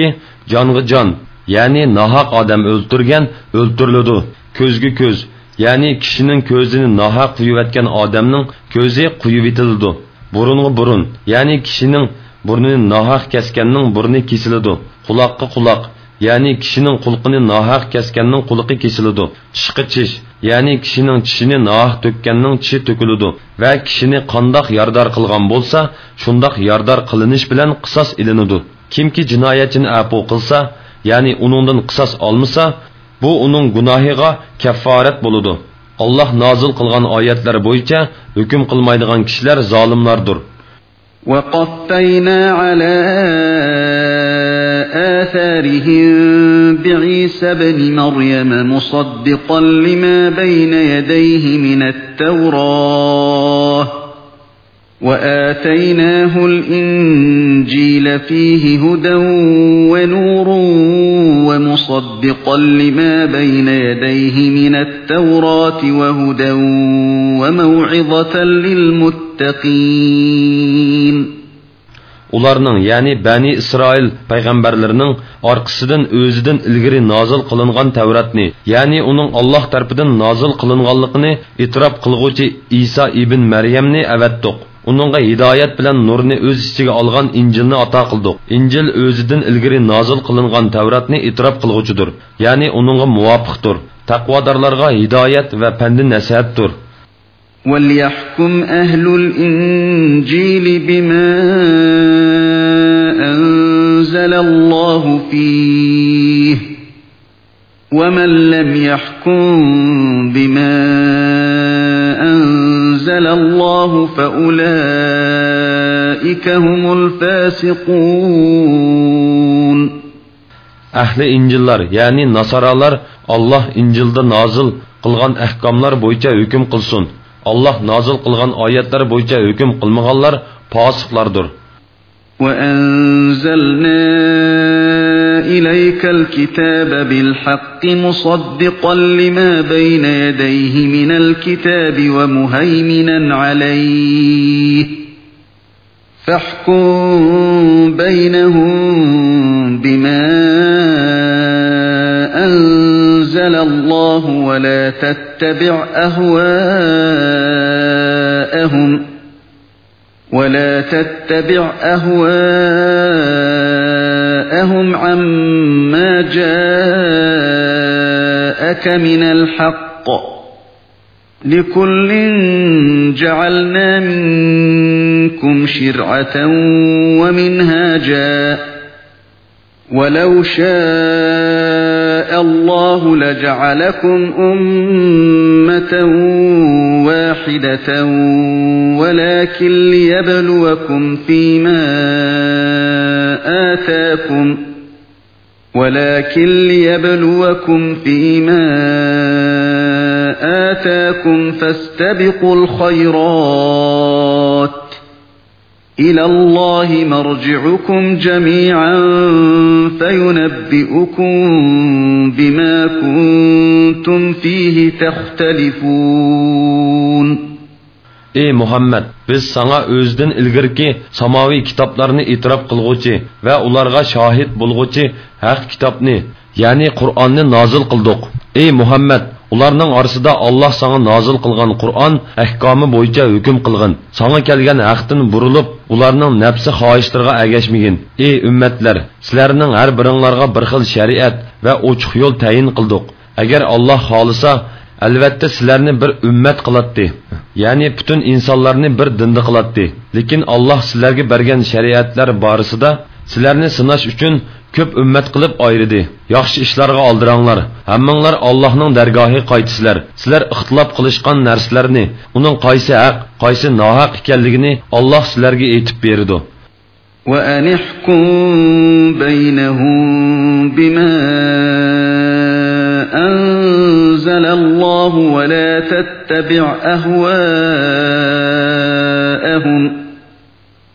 jonga jon, ya'ni nohaq odam o'ltirgan o'ltiriladi, ko'zga ko'z, ya'ni kishining ko'zini nohaq quyayotgan odamning ko'zi quyib etiladi. Burunga burun, ya'ni kishining burnini nohaq kesganning burni kesiladi. Quloqqa quloq, ya'ni kishining qulqini nohaq kesganning quliqi kesiladi. Tishqi tish, ya'ni kishining tishini nohaq to'kkanning tishi to'kiladi va kishini qandoq yordar qilgan bo'lsa, shundoq yordar qilinish bilan qisos ilinadi. Kimki jinoyatchini afu qilsa, ya'ni uningdan qisos olmasa, bu uning gunohiga kafforat bo'ladi alloh nozil qilgan oyatlar bo'yicha hukm qilmaydigan kishilar zolimlardir آثارهم بعيسى بن مريم مصدقا لما بين يديه من التوراة وآتيناه الإنجيل فيه هدى ونور ومصدقا لما بين يديه من التوراة وهدى وموعظة للمتقين. Ularning ya'ni bani isroil payg'ambarlarining orqasidan o'zidan ilgari nozil qilingan tavratni ya'ni uning olloh tarafidan nozil qilinganligini e'tirof qilg'uvchi iso ibn maryamni avatdiq. Uningga hidoyat bilan nurni o'z ichiga olgan injilni ato qildik injil o'zidan ilgari nozil qilingan tavratni e'tirof qilg'uchidir ya'ni uningga muvofiqdir taqvodorlarga hidoyat va pandi nasihatdir وليحكم أهل الإنجيل بما أنزل الله فيه ومن لم يحكم بما أنزل الله فأولئك هم الفاسقون. أهل إنجيلlar يعني نصارالар الله إنجيلda نازل qilgan ahkomlar bo'yicha hukm qilsin Allah nazil qilgan oyatlar bo'yicha hukm qilmaganlar fosiqlardir. وأنزلنا إليك الكتاب بالحق مصدقا لما بين يديه من الكتاب ومهيمنا عليه فاحكم بينهم بما أنزل الله ولا تتبع أهواءهم ولا تتبع أهواءهم عما جاءك من الحق لكل جعلنا منكم شرعة ومنهاجا ولو شاء الله لجعلكم أمة واحدة ولكن ليبلوكم فيما آتاكم ولكن ليبلوكم فيما آتاكم فاستبقوا الخيرات إلى الله مرجعكم جميعا فينبئكم بما كنتم فيه تختلفون Ey Muhammed, biz sana özdən ilgirki samavi kitaplarını itiraf qılğuçi və ularga şahid bulğuçi haq kitabni, yani Qur'anni nazil qıldık. Ey Muhammed, ularning orasida Alloh sana nozil qilgan Qur'on ahkomi bo'yicha hukm qilgan. Sana kelgan haqdan burilib, ularning nafsi xohishlariga agashmagin. Ey ummatlar, sizlarning har biringlarga bir xil shariat va ochiq yo'l tayin qildik. Agar Alloh xolisa, albatta sizlarni bir ummat qiladi ya'ni butun insonlarni bir dinda qiladi lekin alloh sizlarga bergan shariatlar borasida sizlarni sinash uchun وأن احكم بينهم بما أنزل الله ولا تتبع أهواءهم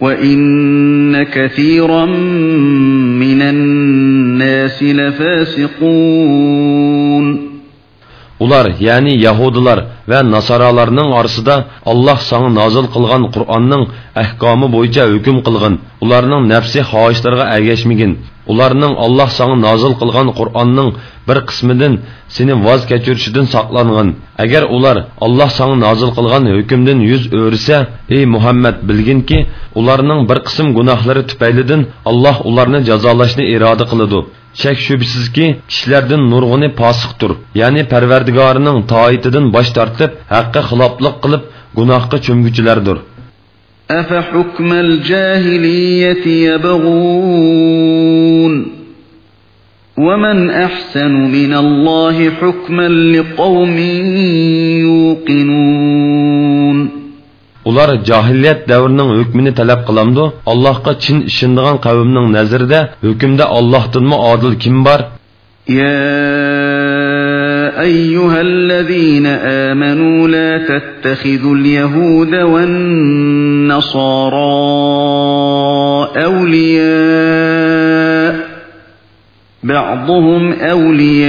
وإن كثيرا من الناس لفاسقون ular ya'ni yahudilar va nasoralarning orasida alloh sanga nozil qilgan qur'onning ahkomi bo'yicha hukm qilgin ularning nafsi xohishlariga ergashmagin ularning alloh sanga nozil qilgan qur'onning bir qismidan seni voz kechirishidan saqlangin agar ular alloh sanga nozil qilgan hukmdan yuz o'risa ey muhammad bilginki ularning bir qism gunohlari tufaylidan alloh ularni jazolashni iroda qiladi shak shubsizki kishilardan nurg'uni posiqdir ya'ni parvardigorining toitidan bosh tortib haqqa xiloflik qilib gunohga cho'mguchilardir أفحكم الجاهلية يبغون ومن أحسن من الله حكما لقوم يوقنون ular johiliyat davrining hukmini talab qilamdi allohga chin ishonadigan qavmning nazarida hukmda ollohdinmi odil kim bor أيها الذين آمنوا لا تتخذوا اليهود والنصارى أولياء بعضهم أولياء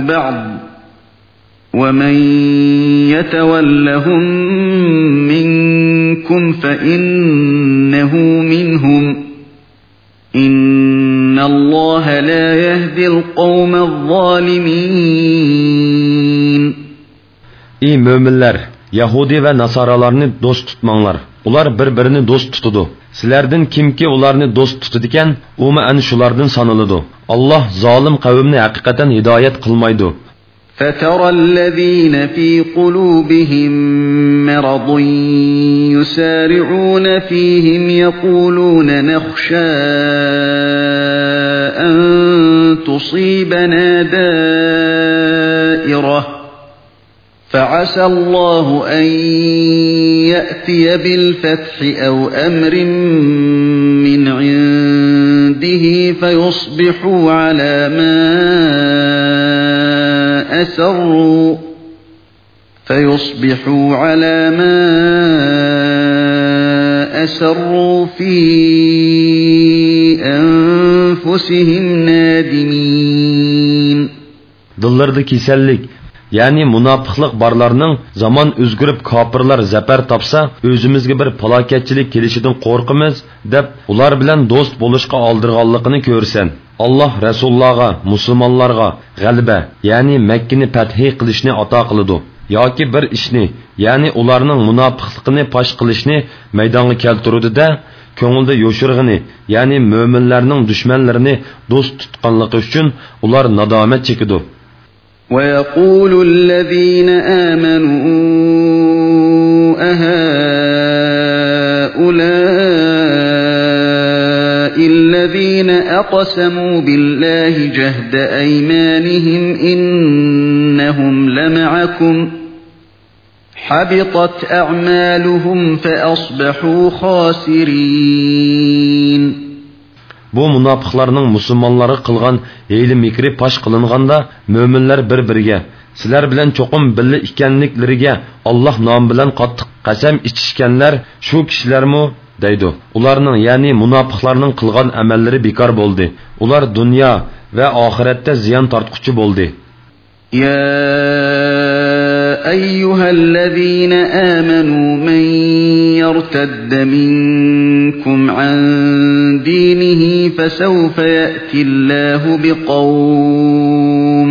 بعض ومن يتولهم منكم فإنه منهم إن الله لا يهدي القوم الظالمين ey mo'minlar yahudi va nasoralarni do'st tutmanglar ular bir birini do'st tutadi sizlardan kimki ularni do'st tutadigan umi ana shulardan sanaladi alloh zolim qavmni haqiqatan hidoyat qilmaydi فترى الذين في قلوبهم مرض يسارعون فيهم يقولون نخشى أن تصيبنا دائرة. فعسى الله أن يأتي بالفتح أو أمر من عنده فيصبحوا على ما أسروا فيصبحوا على ما أسروا في أنفسهم نادمين Dillarda kesellik, ya'ni munofiqlik barlarning zamon o'zgarib kofirlar zafar topsa, o'zimizga bir falokatchilik kelishidan qo'rqimiz deb ular bilan do'st bo'lishga oldirganligini ko'rsan. Alloh rasulullohga musulmonlarga g'alaba ya'ni makkani fathi qilishni ato qiladi yoki bir ishni ya'ni ularning munofiqligini fosh qilishni maydonga keltirudida ko'ngilda yo'shirg'ini ya'ni mo'minlarning dushmanlarini do'st tutganligi uchun ular nadomat chekidi ويقول الذين آمنوا أهؤلاء الذين أقسموا بالله جهد أيمانهم إنهم لمعكم حبطت أعمالهم فأصبحوا خاسرين bu munofiqlarning musulmonlarga qilgan hiyli mikri pash qilinganda mo'minlar bir biriga sizlar bilan cho'qim billa ekanliklariga alloh nomi bilan qattiq qasam ichishganlar shu kishilarmi deydi ularning ya'ni munofiqlarning qilgan amallari bekor bo'ldi ular dunyo va oxiratda ziyon tortquchi bo'ldi يا أيها الذين آمنوا من يرتد منكم عن دينه فسوف يأتي الله بقوم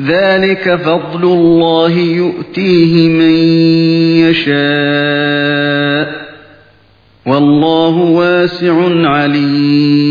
ذلك فضل الله يؤتيه من يشاء والله واسع عليم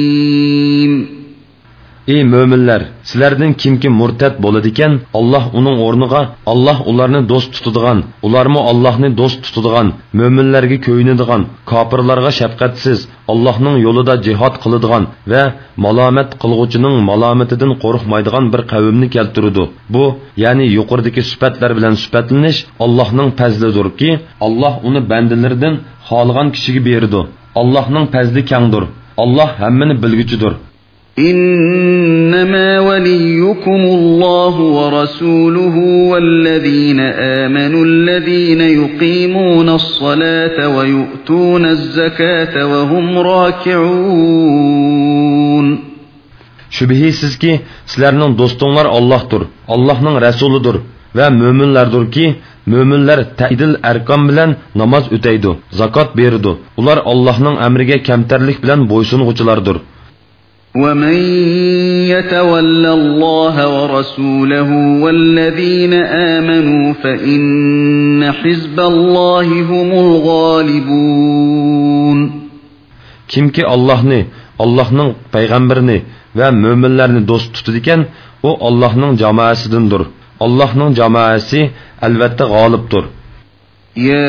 ey mo'minlar sizlardan kimki murtad bo'ladi ekan alloh uning o'rniga alloh ularni do'st tutadigan ularmi allohni do'st tutadigan mo'minlarga ko'yinadigan kofirlarga shafqatsiz allohning yo'lida jihod qiladigan va malomat qilg'uchining malomatidan qo'rqmaydigan bir qavmni keltirdi bu ya'ni yuqoridagi sifatlar bilan sifatlanish allohning fazlidirki alloh uni bandalaridan xohlagan kishiga berdi allohning fazli kangdir alloh hammani bilguchidir إنما وليكم الله ورسوله والذين آمنوا الذين يقيمون الصلاة ويؤتون الزكاة وهم راكعون Şübihsizki sizlerinin dostunlar Allah'tır, Allah'ın Resuludur ve müminlerdir ki Möminlər tədil ərqam bilən namaz ötəydi, zakat berdi. Ular Allah'ın əmrigə kəmtərlik bilən boysunğuculardır. ومن يتول الله ورسوله والذين آمنوا فإن حزب الله هم الغالبون Kimki Allah'ni, Allah'ның peygamberini ve müminlerini dost tutudiken o Allah'ның cemaatisindir. Allah'ның cemaati elbette galiptir. Ya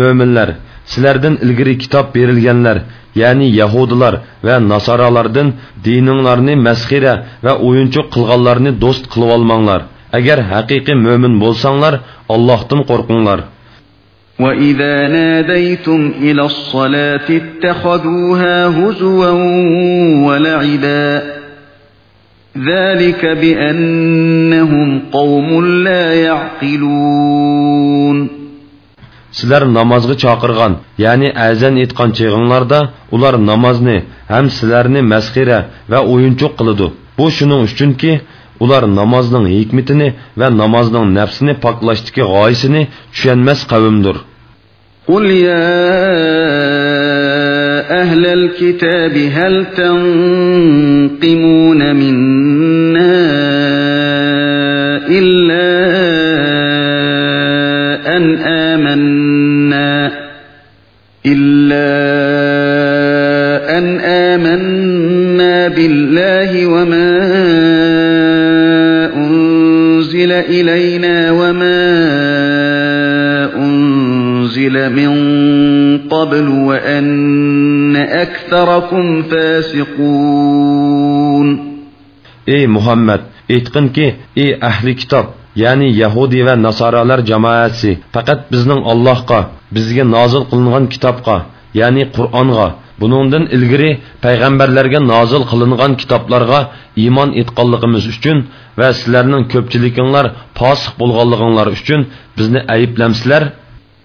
Ey müminler! Sizlerden ilgiri kitap verilgenler, yani Yahudiler ve Nasaralardan dininglarni meskire ve oyuncu kılgallarını dost kılıp almanglar. Eğer hakiki mümin bolsanglar, Allah'tan korkunglar. وَإِذَا نَادَيْتُمْ إِلَى الصَّلَاةِ اتَّخَذُوهَا هُزُوًا وَلَعِبًا ذلك بأنهم قوم لا يعقلون sizlar namozga chaqirgan ya'ni azan aytgan chig'inglarda ular namozni ham sizlarni masxira va o'yinchoq qiladi. Bu shuning uchunki ular namozning hikmatini va namozning nafsini poklashdagi g'oyisini tushunmas qavmdir. قل يا أهل الكتاب هل تنقمون منا إلا أكثركم فاسقون Ey Muhammed, aytqin ki, ey ahli kitob, ya'ni Yahudi va Nasoralar jamoasi, faqat bizning Allohga, bizga nozil qilingan kitobga, ya'ni Qur'onga, buningdan ilgari payg'ambarlarga nozil qilingan kitoblarga iymon etganligimiz uchun va sizlarning ko'pchiliginglar fosiq bo'lganliginglar uchun bizni ayblamsizlar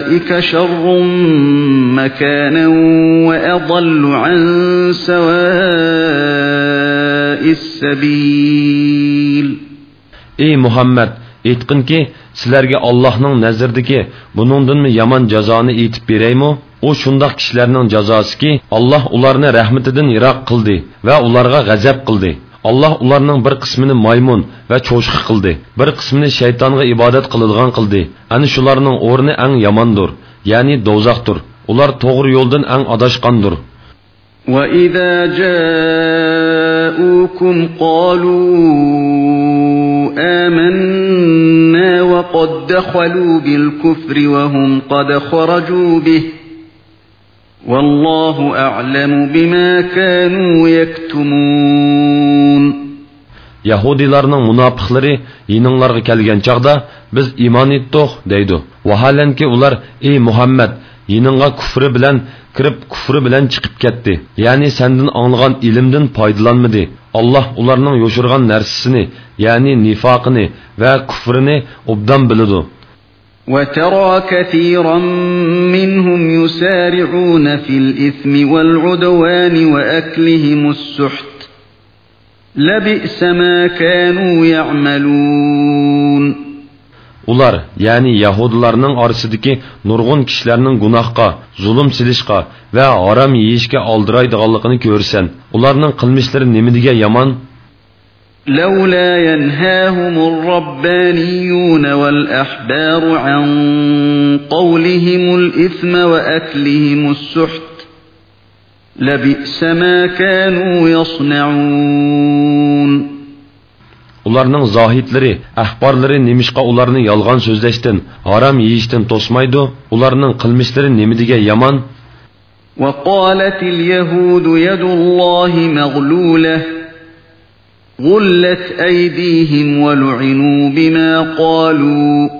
أولئك شر مكانا وأضل عن سواء السبيل Ey Muhammed, aytqinki, sizlarga Allohning nazirdagi buningdanmi yomon jazoni aytib beraymi? U shundoq kishilarning jazosiki, Alloh ularni rahmatidan yiroq qildi va ularga g'azab qildi. Alloh ularning bir qismini maymun va cho'shqi qildi bir qismini shaytonga ibodat qiladigan qildi ana shularning o'rni ang yomondir ya'ni do'zaxdir ular to'g'ri yo'ldan ang adashqandir وإذا جاءوكم قالوا آمنا وقد دخلوا بالكفر وهم قد خرجوا به والله أعلم بما كانوا يكتمون Yahudilarning munofiqlari yininglarga kelgan chaqda biz iymon etdik deydi. Vaholanki ular ey Muhammad yiningga kufri bilan kirib kufri bilan chiqib ketdi. Ya'ni sendan anglagan ilmdan foydalanmadi. Alloh ularning yoshirgan narsasini, ya'ni nifoqini va kufrini obdan biladi. وترى كثيرا منهم يسارعون في الإثم والعدوان وأكلهم السحت لبئس ما كانوا يعملون Ular, yani Yahudilarning orasidagi nurg'un kishilarning gunohga, zulm silishga va harom yeyishga oldiraydiganligini ko'rsan, ularning qilmishlari nimadiga yomon لولا ينهاهم الربانيون والأحبار عن قولهم الإثم وأكلهم السحت لبئس ما كانوا يصنعون Ularning zohidlari, ahborlari nemishqa ularni yolg'on so'zlashdan, harom yeyishdan to'smaydi? Ularning qilmishlari nimidiga yomon? وقالت اليهود يد الله مغلوله غلت أيديهم ولعنوا بما قالوا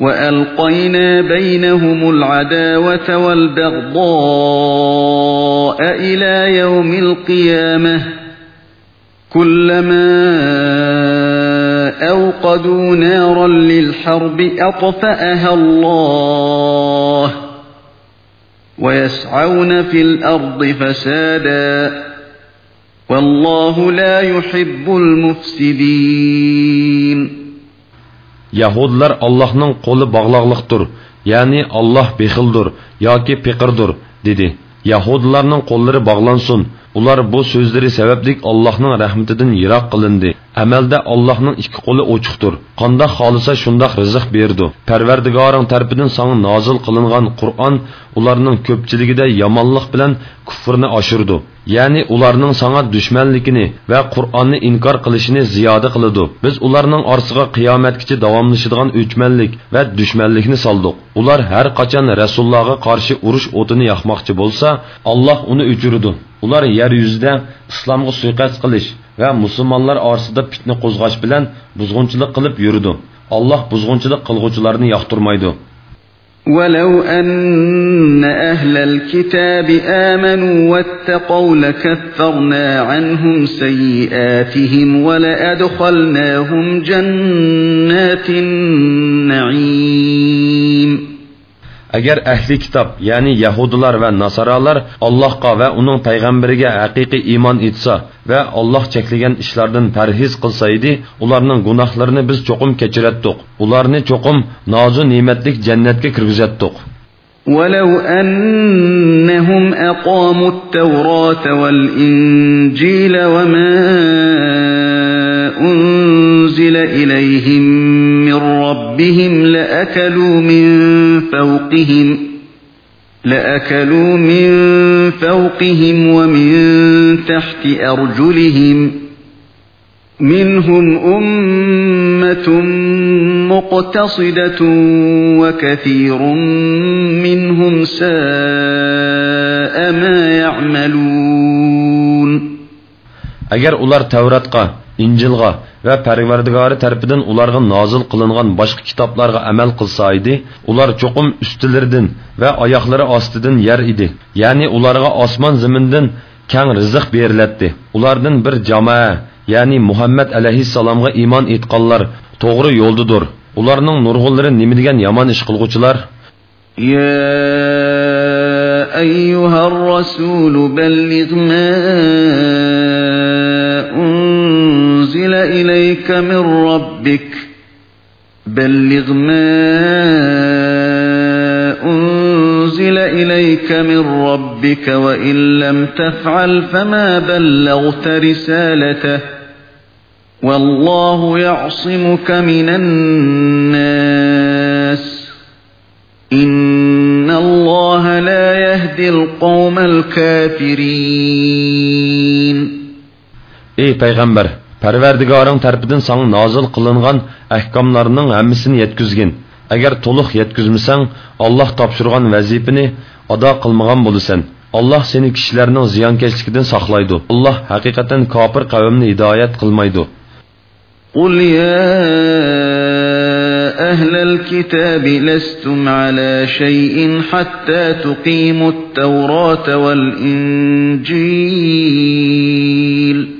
وألقينا بينهم العداوة والبغضاء إلى يوم القيامة كلما أوقدوا نارا للحرب أطفأها الله ويسعون في الأرض فسادا والله لا يحب المفسدين Yahudilar Allohning qo'li bog'loqliqdir, ya'ni Alloh bexildir yoki piqirdir, dedi. Yahudilarning qo'llari bog'lansin. Ular bu so'zlari sababli Allohning rahmatidan yiroq qilindi. Amalda Allohning ikki qo'li ochiqdir. Qandoq xolisa shundoq rizq berdi. Parvardigoring tarafidan sana nozil qilingan Qur'on ularning ko'pchiligida yomonlik bilan kufrni oshirdi. ya'ni ularning sana dushmanligini va qur'onni inkor qilishini ziyoda qiladi biz ularning orasiga qiyomatgacha davomlashadigan o'chmanlik va dushmanlikni soldik ular har qachon rasulullohga qarshi urush o'tini yoqmoqchi bo'lsa alloh uni o'chirdi ular yer yuzida islomga suiqasd qilish va musulmonlar orasida fitna qo'zg'ash bilan buzg'unchilik qilib yurdi alloh buzg'unchilik qilg'uvchilarni yoqtirmaydi ولو أن أهل الكتاب آمنوا واتقوا لكفرنا عنهم سيئاتهم ولأدخلناهم جنات النعيم agar ahli kitob ya'ni yahudilar va nasoralar allohga va uning payg'ambariga haqiqiy iymon etsa va olloh cheklagan ishlardan parhez qilsa edi ularning gunohlarini biz cho'qim kechiratdik ularni cho'qim nozu ne'matlik jannatga kirgizatdik ولو أنهم أقاموا التوراة والإنجيل وما أنزل إليهم من ربهم لأكلوا من فوقهم لأكلوا من فوقهم ومن تحت أرجلهم. منهم أمة مقتصدة وكثير منهم ساء ما يعملون. agar ular tavratga injilga va parvardigori tarafidan ularga nozil qilingan boshqa kitoblarga amal qilsa edi ular cho'qim ustilaridan va oyoqlari ostidan yer edi ya'ni ularga osmon zamindan kang rizq beriladi ulardan bir jamoa ya'ni muhammad alayhissalomga iymon etganlar to'g'ri yo'ldadir ularning nurg'unlari nima degan yomon ish qilg'uvchilar يا أيها الرسول بلغ إليك من ربك بلغ ما أنزل إليك من ربك وإن لم تفعل فما بلغت رسالته والله يعصمك من الناس إن الله لا يهدي القوم الكافرين. ey payg'ambar parvardigoring tarafidan sana nozil qilingan ahkomlarning hammasini yetkazgin agar to'liq yetkazmasang olloh topshirgan vazifani ado qilmagan bo'lasan alloh seni kishilarning ziyonkashligidan saqlaydi alloh haqiqatan kofir qavmni hidoyat qilmaydi قل يا أهل الكتاب لستم على شيء حتى تقيموا التوراة والإنجيل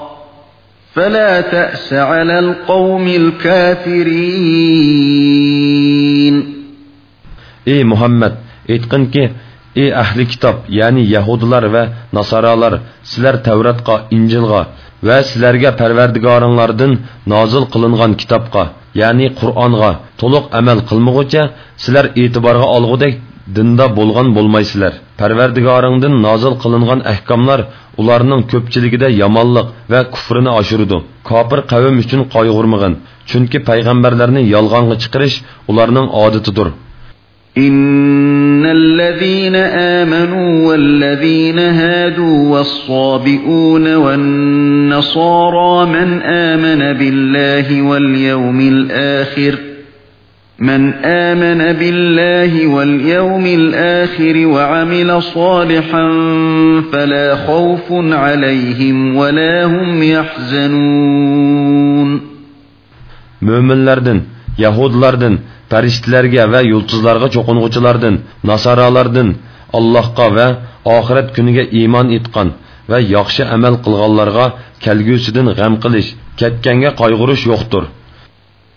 فلا تأس على القوم الكافرين ey muhammad aytqinki ey ahli kitob ya'ni yahudilar va nasoralar sizlar tavratga injilga va sizlarga parvardigoringlardan nozil qilingan kitobga ya'ni qur'onga to'liq amal qilmag'ucha sizlar e'tiborga olg'udek dinda bo'lgan bo'lmaysizlar parvardigoringdan nozil qilingan ahkomlar ularning ko'pchiligida yomonlik va kufrini oshirdi kofir qavm uchun qayg'urmag'in chunki payg'ambarlarni yolg'onga chiqarish ularning odatidir إن الذين آمنوا والذين هادوا والصابئون والنصارى من آمن بالله واليوم الآخر من آمن بالله واليوم الآخر وعمل صالحا فلا خوف عليهم ولا هم يحزنون mo'minlardan yahudlardan farishtalarga va yulduzlarga cho'qing'uchilardan nasoralardan allohga va oxirat kuniga iymon etgan va yaxshi amal qilganlarga kelgusidan g'am qilish ketganga qayg'urish yo'qdir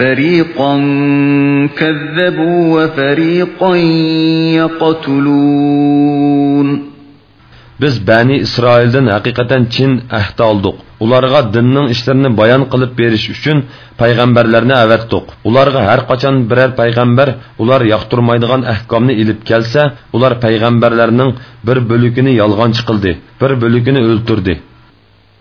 فريقا كذبوا وفريقا يقتلون biz bani isroildan haqiqatan chin ahd oldik ularga dinning ishlarini bayon qilib berish uchun payg'ambarlarni avatdiq ularga har qachon biror payg'ambar ular yoqtirmaydigan ahkomni ilib kelsa ular payg'ambarlarning bir bo'lugini yolg'onchi qildi bir bo'lugini o'ltirdi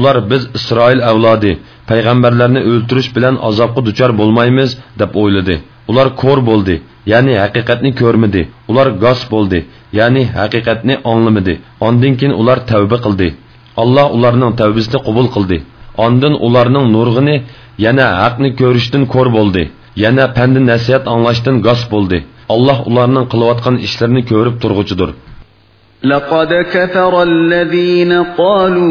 ular biz isroil avlodi payg'ambarlarni o'ltirish bilan azobga duchor bo'lmaymiz deb o'yladi ular ko'r bo'ldi ya'ni haqiqatni ko'rmadi ular gos bo'ldi ya'ni haqiqatni anglamadi ondan ular tavba qildi alloh ularning tavbasini qabul qildi ondan ularning nurg'ini yana haqni ko'rishdan ko'r bo'ldi. Yana pandi nasihat anglashdan g'os bo'ldi. Alloh ularning qilayotgan ishlarini ko'rib turg'uchidir لقد كفر الذين قالوا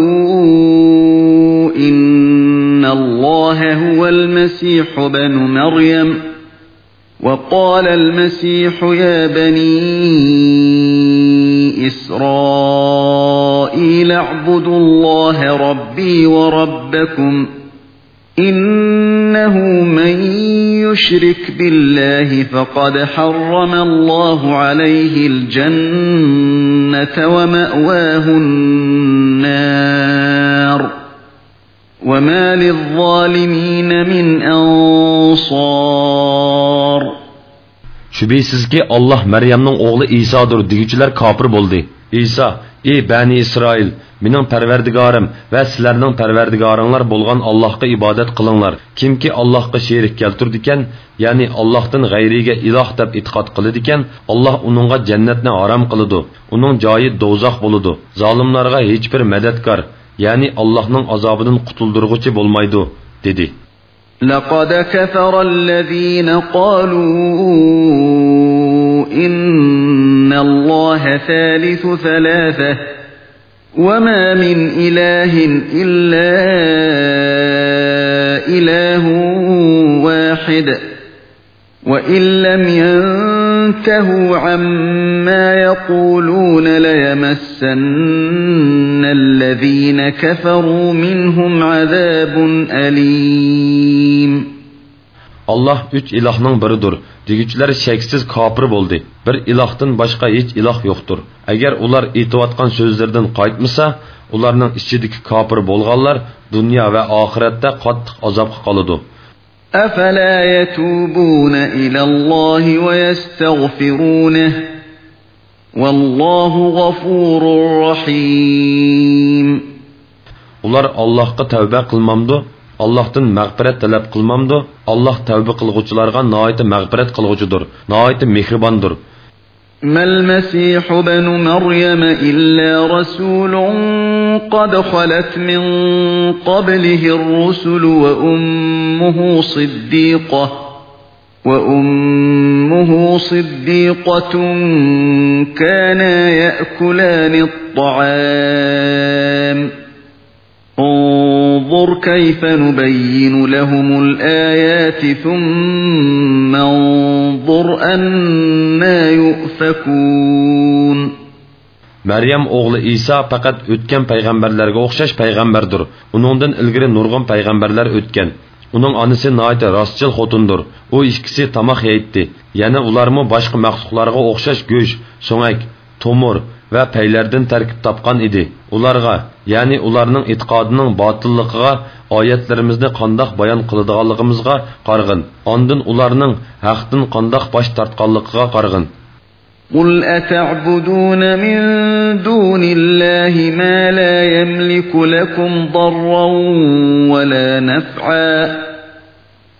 إن الله هو المسيح بن مريم وقال المسيح يا بني إسرائيل اعبدوا الله ربي وربكم إنه من يشرك بالله فقد حرم الله عليه الجنة ومأواه النار. وما للظالمين من أنصار. Shubhisizki olloh maryamning o'g'li isodir deguchilar kofir bo'ldi iso ey bani isroil mening parvardigorim va sizlarning parvardigoringlar bo'lgan allohga ibodat qilinglar kimki allohga sherik keltirdikan ya'ni allohdan g'ayriga iloh deb e'tiqod qiladikan alloh uningga jannatni harom qiladi uning joyi do'zax bo'ladi zolimlarga hech bir madadkor ya'ni allohning azobidan qutuldirg'uchi bo'lmaydi dedi لقد كفر الذين قالوا إن الله ثالث ثلاثة وما من إله إلا إله واحد وإن لم ينتهوا عما يقولون ليمسن الذين كفروا منهم عذاب أليم Allah üç ilahının biridir. Digüçler şeksiz kapır boldi. Bir ilahdan başka hiç ilah yoktur. Eğer ular itivatkan sözlerden kayıtmışsa, ularının içindeki kapır bolganlar dünya ve ahirette katlık azap kalıdı. أفلا يتوبون إلى الله ويستغفرونه والله غفور رحيم ular allohga tavba qilmamdi allohdan mag'firat talab qilmamdi alloh tavba qilg'uvchilarga noiti mag'firat qilg'uchidir noiti mehribondir ما المسيح بن مريم إلا رسول قد خلت من قبله الرسل وأمه صديقة وأمه صديقة كانا يأكلان الطعام انظر كيف نبين لهم الآيات ثم انظر أنا يؤفكون Maryam o'g'li Isa faqat o'tgan payg'ambarlarga o'xshash payg'ambardir. Uningdan ilgari nurg'un payg'ambarlar o'tgan. Uning onasi noyta rostchil xotindir. U ikkisi tomoq yeydi. Yana ularmi boshqa maxluqlarga o'xshash go'sht, so'ngak, tomir va paylardan tarkib topgan edi ularga ya'ni ularning e'tiqodining botilligiga oyatlarimizni qandoq bayon qiladiganligimizga qarg'in ondin ularning haqdan qandoq bosh tortganligiga qarg'in قل أتعبدون من دون الله ما لا يملك لكم ضرا ولا نفعا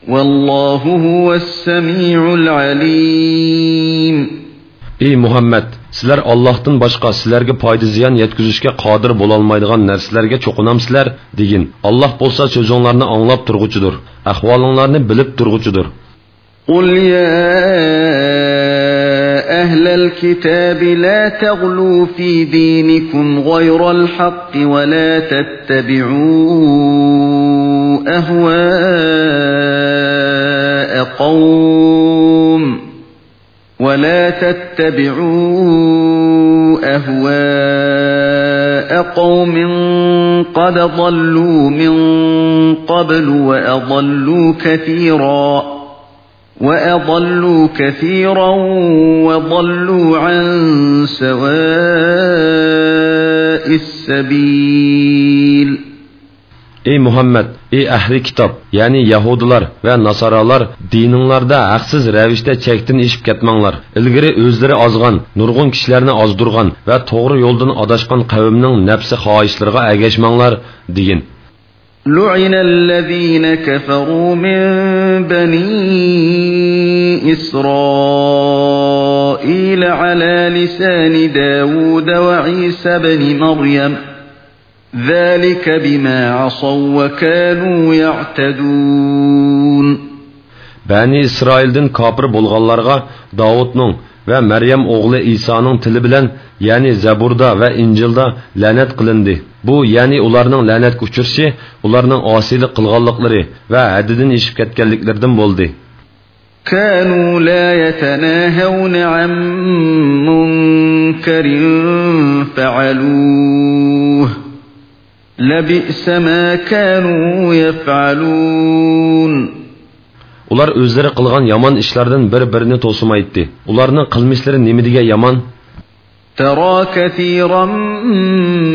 والله هو السميع العليم ey muhammad sizlar ollohdan boshqa sizlarga foyda ziyon yetkazishga qodir bo'lolmaydigan narsalarga cho'qinamsizlar degin olloh bo'lsa so'zinglarni anglab turg'uchidir ahvolinglarni bilib turg'uchidir قل يا أهل الكتاب لا تغلوا في دينكم غير الحق ولا تتبعوا أهواء قوم ولا تتبعوا أهواء قوم قد ضلوا من قبل وأضلوا كثيرا وأضلوا كثيرا وضلوا عن سواء السبيل ey muhammad ey ahli kitob ya'ni yahudilar va nasoralar dininglarda haqsiz ravishda chekdan eshib ketmanglar ilgari o'zlari ozg'an nurg'un kishilarni ozdirgan va to'g'ri yo'ldan adashgan qavmning nafsi xohishlariga agashmanglar degin لعن الذين كفروا من بني إسرائيل على لسان داود وعيسى بن مريم ذلك بما عصوا وكانوا يعتدون bani isroildan kofir bo'lganlarga davudning va maryam o'g'li isoning tili bilan ya'ni zaburda va injilda la'nat qilindi bu ya'ni ularning la'natga uchrashi ularning osiylik qilganliklari va haddidan eshib ketganliklaridan bo'ldi كانوا لا يتناهون عن منكر فعلوه لبئس ما كانوا يفعلون ular o'zlari qilgan yomon ishlardan bir birini to'simaydi ularning qilmishlari nima degan yomon ترى كثيرا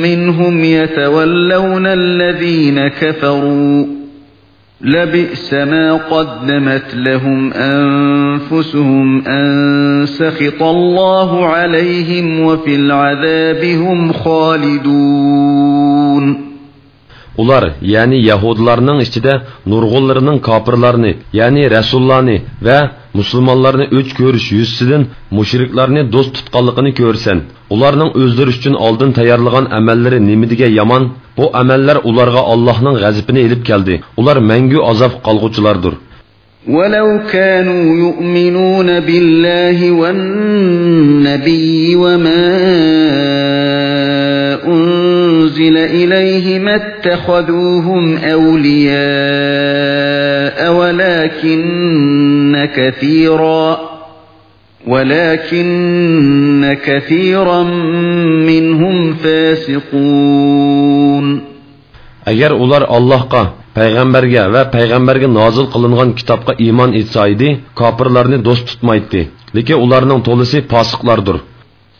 منهم يتولون الذين كفروا لبئس ما قدمت لهم أنفسهم أن سخط الله عليهم وفي العذاب هم خالدون ular ya'ni yahudlarning ichida nurg'unlarining kofirlarni ya'ni rasullarni va musulmonlarni o'ch ko'rish yuzsidan mushriklarni do'st tutganligini ko'rsan ularning o'zlari uchun oldin tayyorlagan amallari nima degan yomon bu amallar ularga allohning g'azibini ilib keldi ular mangu azob qolg'uchilardir ولو كانوا يؤمنون بالله والنبي وما أنزل إليه ما اتخذوهم أولياء ولكن كثيرا ولكن كثيرا منهم فاسقون agar ular allohga payg'ambarga va payg'ambarga nozil qilingan kitobga iymon etsa edi kofirlarni do'st tutmaydi lekin ularning to'lisi fosiqlardir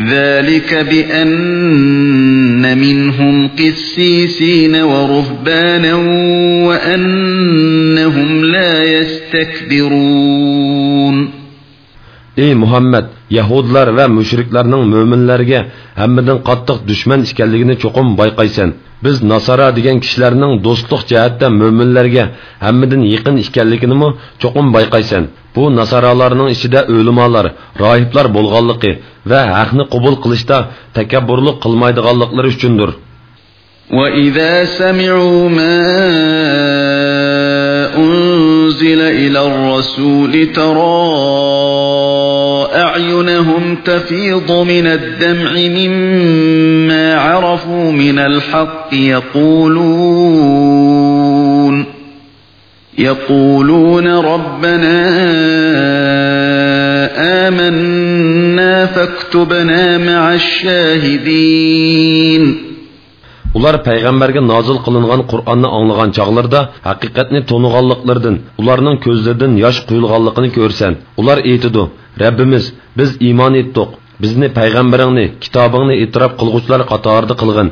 ذلك بأن منهم قسيسين ورهبانا وأنهم لا يستكبرون ey muhammad yahudlar va mushriklarning mo'minlarga hammadan qattiq dushman ekanligini cho'qim bayqaysan biz nasara degan kishilarning do'stlik jihatda mo'minlarga hammadan yaqin ekanligini cho'qim bayqaysan bu nasaralarning ichida o'limolar rohiblar bo'lganligi va haqni qabul qilishda takabburlik qilmaydiganliklari uchundir وإذا سمعوا ما أنزل إلى الرسول ترى أعينهم تفيض من الدمع مما عرفوا من الحق يقولون يقولون ربنا آمنا فاكتبنا مع الشاهدين ular payg'ambarga nozil qilingan qur'onni anglagan chog'larda haqiqatni to'niganliklaridan ularning ko'zlaridan yosh quyilganligini ko'rsan ular aytidi rabbimiz biz iymon etdik bizni payg'ambaringni kitobingni e'tirof qilg'uvchilar qatorida qilg'in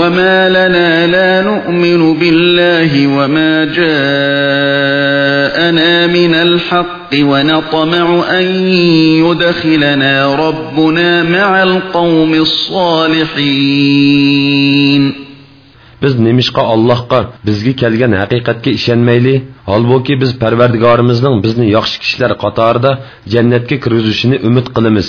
وما لنا لا نؤمن بالله وما جاءنا من الحق ونطمع أن يدخلنا ربنا مع القوم الصالحين biz nemishqa allohga bizga kelgan haqiqatga ishonmayli holbuki biz parvardigorimizning bizni yaxshi kishilar qatorida jannatga kirgizishini umid qilamiz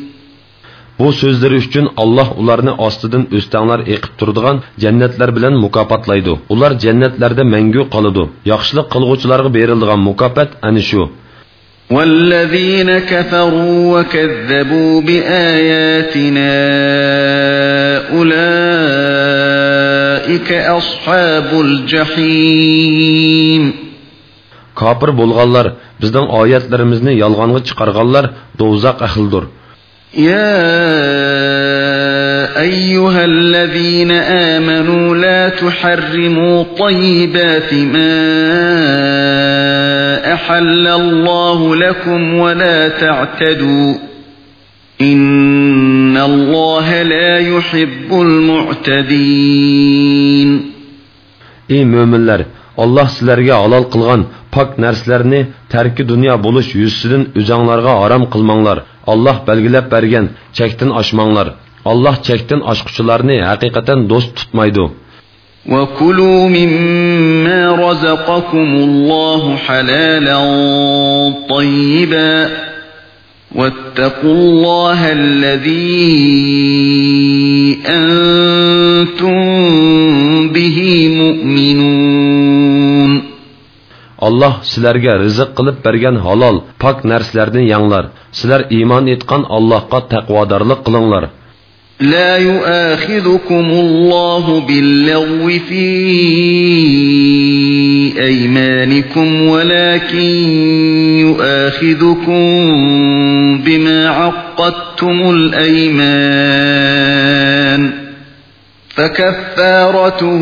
Bu so'zlari uchun alloh ularni ostidan o'stanglar eqib turadigan jannatlar bilan mukofotlaydi ular jannatlarda mangu qoladi yaxshilik qilg'uvchilarga beriladigan mukofot ana shu والذين كفروا وكذبوا بآياتنا أولئك أصحاب الجحيم kofir bo'lganlar bizning oyatlarimizni yolg'onga chiqarganlar do'zax ahlidir يا أيها الذين آمنوا لا تحرموا طيبات ما أحل الله لكم ولا تعتدوا إن الله لا يحب المعتدين. Ey mo'minlar olloh sizlarga halol qilgan pok narsalarni tarki dunyo bo'lish yuzsidan o'zanglarga harom qilmanglar olloh belgilab bergan chekdan oshmanglar olloh chekdan oshquchilarni haqiqatan do'st tutmaydi وكلوا مما رزقكم الله حلالا طيبا واتقوا الله الذي أنتم به مؤمنون Allah sizlarga rizq qilib bergan halol, pok narsalarni yanglar. Sizlar iymon etgan Allohga taqvodorlik qilinglar. لا يؤاخذكم الله باللغو في أيمانكم ولكن يؤاخذكم بما عقدتم الأيمان فكفارته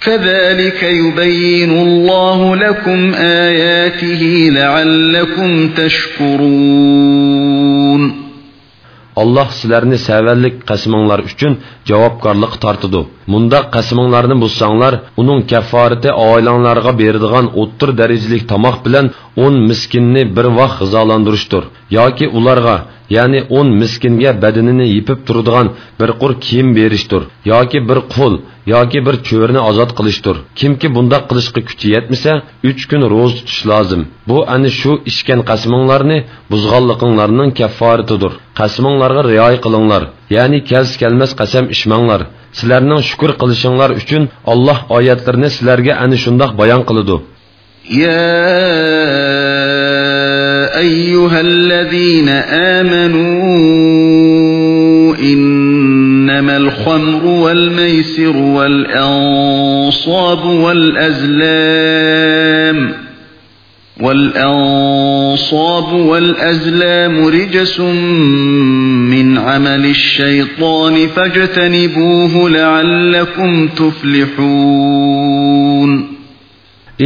كذلك يبين الله لكم آياته لعلكم تشكرون Allah sizlarni savallik qasminglar uchun javobgarlik tortidi. Мұнда қасымыңларны бұссаңлар, оның кәфарыты айланларға бердіған оттыр дәрежелік тамақ білән 10 міскінні бір вақ ғызаландырыштыр. Яки уларға, яғни 10 міскінге бәдініне епіп тұрдыған бір құр киім беріштір. Яки бір құл, яки бір көверні азат қылыштыр. Кімкі бұнда қылышқы күчі етмесе, 3 күн роз тұтыш лазым. Бұ әні шу ішкен қасымыңларны бұзғаллықыңларының кәфарытыдыр. Қасымыңларға риай қылыңлар. Ya'ni kelsi kelmas qasam ishmanglar sizlarning shukr qilishinglar uchun Alloh oyatlarini sizlarga ani shundoq bayon qiladi يا أيها الذين آمنوا إنما الخمر والميسر والأنصاب والأزلام والأنصاب والأزلام رجس من عمل الشيطان فاجتنبوه لعلكم تفلحون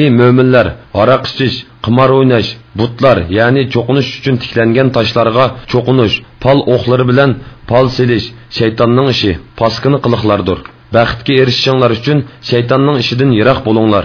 ey mo'minlar aroq ichish qimor o'ynash butlar ya'ni cho'qinish uchun tiklangan toshlarga cho'qinish pol o'qlari bilan pol selish shaytonning ishi poskini qiliqlardir baxtga erishishinglar uchun shaytonning ishidan yiroq bo'linglar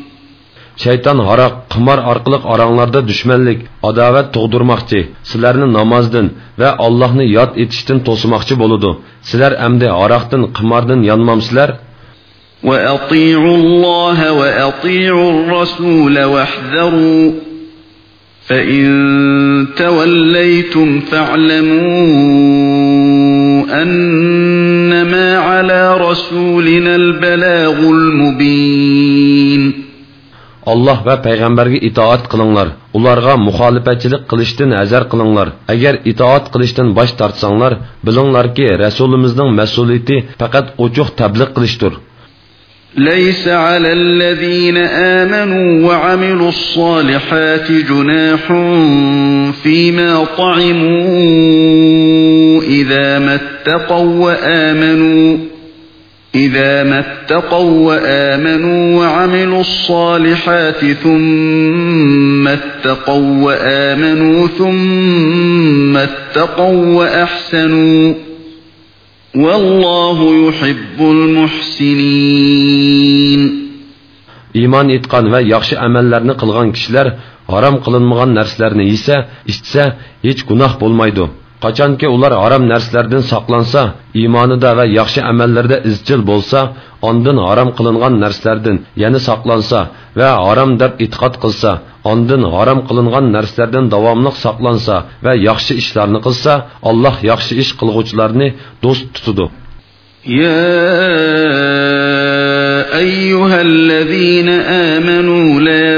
shayton haroq qimor orqali oranglarda dushmanlik adovat tug'dirmoqchi sizlarni namozdan va allohni yod etishdan to'smoqchi bo'ludi sizlar amdi haroqdan qimordan yonmamsizlar وأطيعوا الله وأطيعوا الرسول واحذروا فإن توليتم فاعلموا أنما على رسولنا البلاغ المبين alloh va payg'ambarga itoat qilinglar ularga muxolifatchilik qilishdan hazar qilinglar agar itoat qilishdan bosh tortsanglar bilinglarki rasulimizning mas'uliyati faqat ochiq tabliq qilishdir ليس على الذين آمنوا وعملوا الصالحات جناح فيما طعموا إذا ما اتقوا وآمنوا إذا ما اتقوا وآمنوا وعملوا الصالحات ثم اتقوا وآمنوا ثم اتقوا وأحسنوا والله يحب المحسنين. إيمان إتقان و يخشى أملارن قلغان كشلر هرم قلنمغان نرسلرن يسى إشتسى هيچ قناح بولمايدو qachonki ular harom narsalardan saqlansa iymonida va yaxshi amallarda izchil bo'lsa ondan harom qilingan narsalardan yana saqlansa va harom deb e'tiqod qilsa ondan harom qilingan narsalardan davomli saqlansa va yaxshi ishlarni qilsa alloh yaxshi ish qilg'uvchilarni do'st tutadi أيها الذين آمنوا لا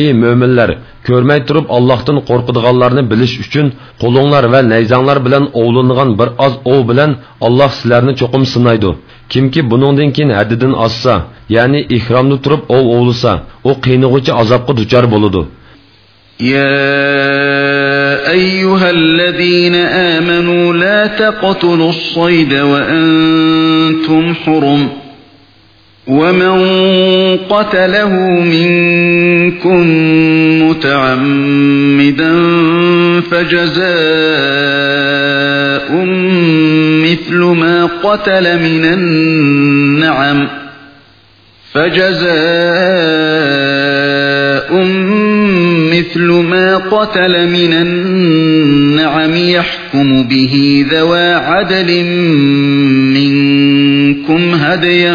Ey möminlər, görməy turub Allahdan qorxuduğanlarını biliş üçün qolunlar və nəyzanlar bilan ovlanğan bir az ov bilan Allah sizlərni çoxum sınaydı. Kimki buningdan keyin haddidan assa, ya'ni ihromda turib ov ovlasa, u qiynig'uchi azobga duchor bo'ladi. يا أيها الذين آمنوا لا تقتلوا الصيد وأنتم حرم ومن قتله منكم متعمدا فجزاء مثل ما قتل من النعم فجزاء مثل ما قتل من النعم يحكم به ذوى عدل منكم هديا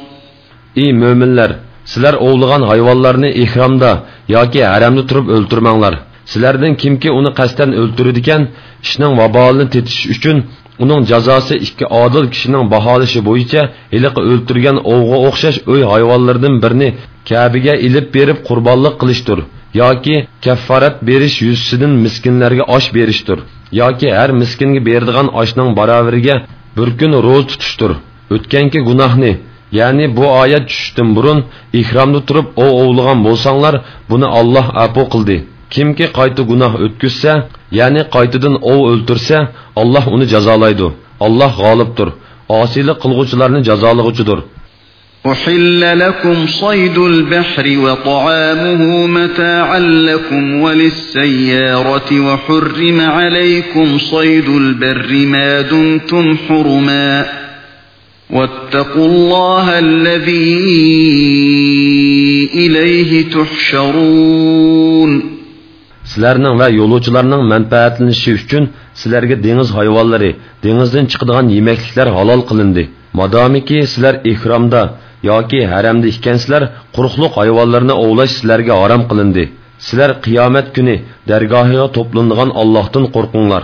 Ey mo'minlar sizlar ovlagan hayvonlarni ihromda yoki haramda turib o'ltirmanglar. Sizlardan kimki uni qasddan o'ltiradigan ishning vabolini tetish uchun uning jazosi ikki odil kishining baholishi bo'yicha iliqi o'ltirgan ovga o'xshash uy hayvonlaridan birini kabiga ilib berib qurbonlik qilishdir yoki kaffarat berish yuzsidan miskinlarga osh berishdir yoki har miskinga beradigan oshning baravariga bir kun ro'z tutishdir o'tganki gunohni ya'ni bu oyat tushishdan burun ihromda turib ov ovlagan bo'lsanglar buni olloh apu qildi kimki qayta gunoh o'tkazsa ya'ni qaytadan ov o'ltirsa olloh uni jazolaydi olloh g'olibdir osiylik qilg'uvchilarni jazolag'uchidir أحل لكم صيد البحر وطعامه متاعا لكم وللسيارة وحرم عليكم صيد البر ما دمتم حرما واتقوا الله الذي إليه تحشرون sizlarning va yo'lovchilarning manfaatlanishi uchun sizlarga dengiz hayvonlari dengizdan chiqadigan yemakliklar halol qilindi madomiki sizlar ihromda yoki haramda ekansizlar quruqliq hayvonlarni ovlash sizlarga harom qilindi sizlar qiyomat kuni dargohiga to'planadigan ollohdan qo'rqinglar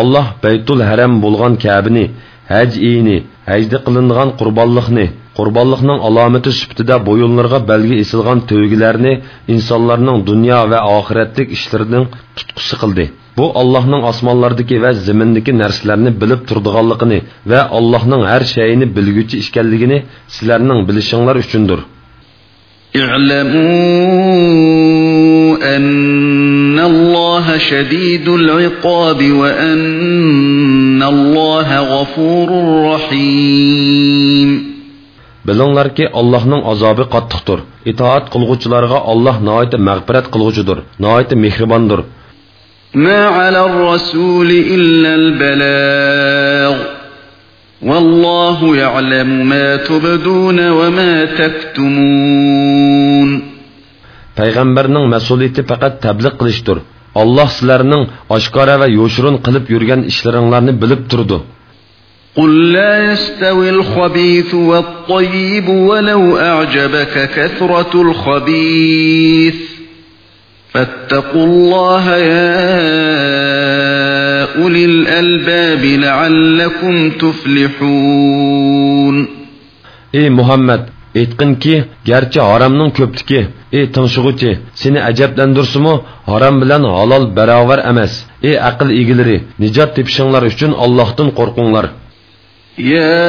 Allah Beytul Haram bo'lgan Ka'bani, haj eyini, hajda qilingan qurbonlikni, qurbonlikning alomati sifatida bo'yinlarga belgi esilgan to'ygilarni insonlarning dunyo va oxiratlik ishlarining tutqusi qildi. Bu Allohning osmonlardagi va zimindagi narsalarni bilib turdiganligini va Allohning har shayini bilguchi ekanligini sizlarning bilishinglar uchundir. اعلموا أن الله شديد العقاب وأن الله غفور رحيم Bilinglarki Allohning azobi qattiqdir. Itoat qilguvchilarga Alloh nihoyat mag'firat qilguvchidir, nihoyat mehribondir. ما على الرسول إلا البلاغ والله يعلم ما تبدون وما تكتمون payg'ambarning mas'uliyati faqat tabliq qilishdir alloh sizlarning oshkora va yo'shirin qilib yurgan ishlaringlarni bilib turdi قل لا يستوي الخبيث والطيب ولو أعجبك كثرة الخبيث فاتقوا الله يا أولي الألباب لعلكم تفلحون ey muhammad aytqinki garchi haromning ko'pligi ey tinshig'uchi seni ajablandirsimu harom bilan halol barobar emas ey aql egalari nijot tepishinglar uchun ollohdan qo'rqinglar يا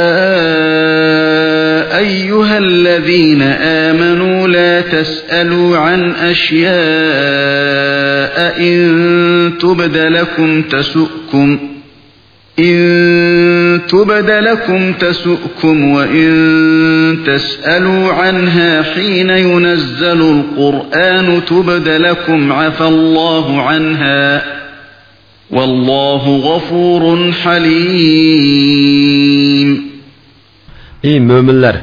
أيها الذين آمنوا لا تسألوا عن أشياء إن تبد لكم تسؤكم إن تبد لكم تسؤكم وإن تسألوا عنها حين ينزل القرآن تبد لكم عفى الله عنها والله غفور حليم ey mo'minlar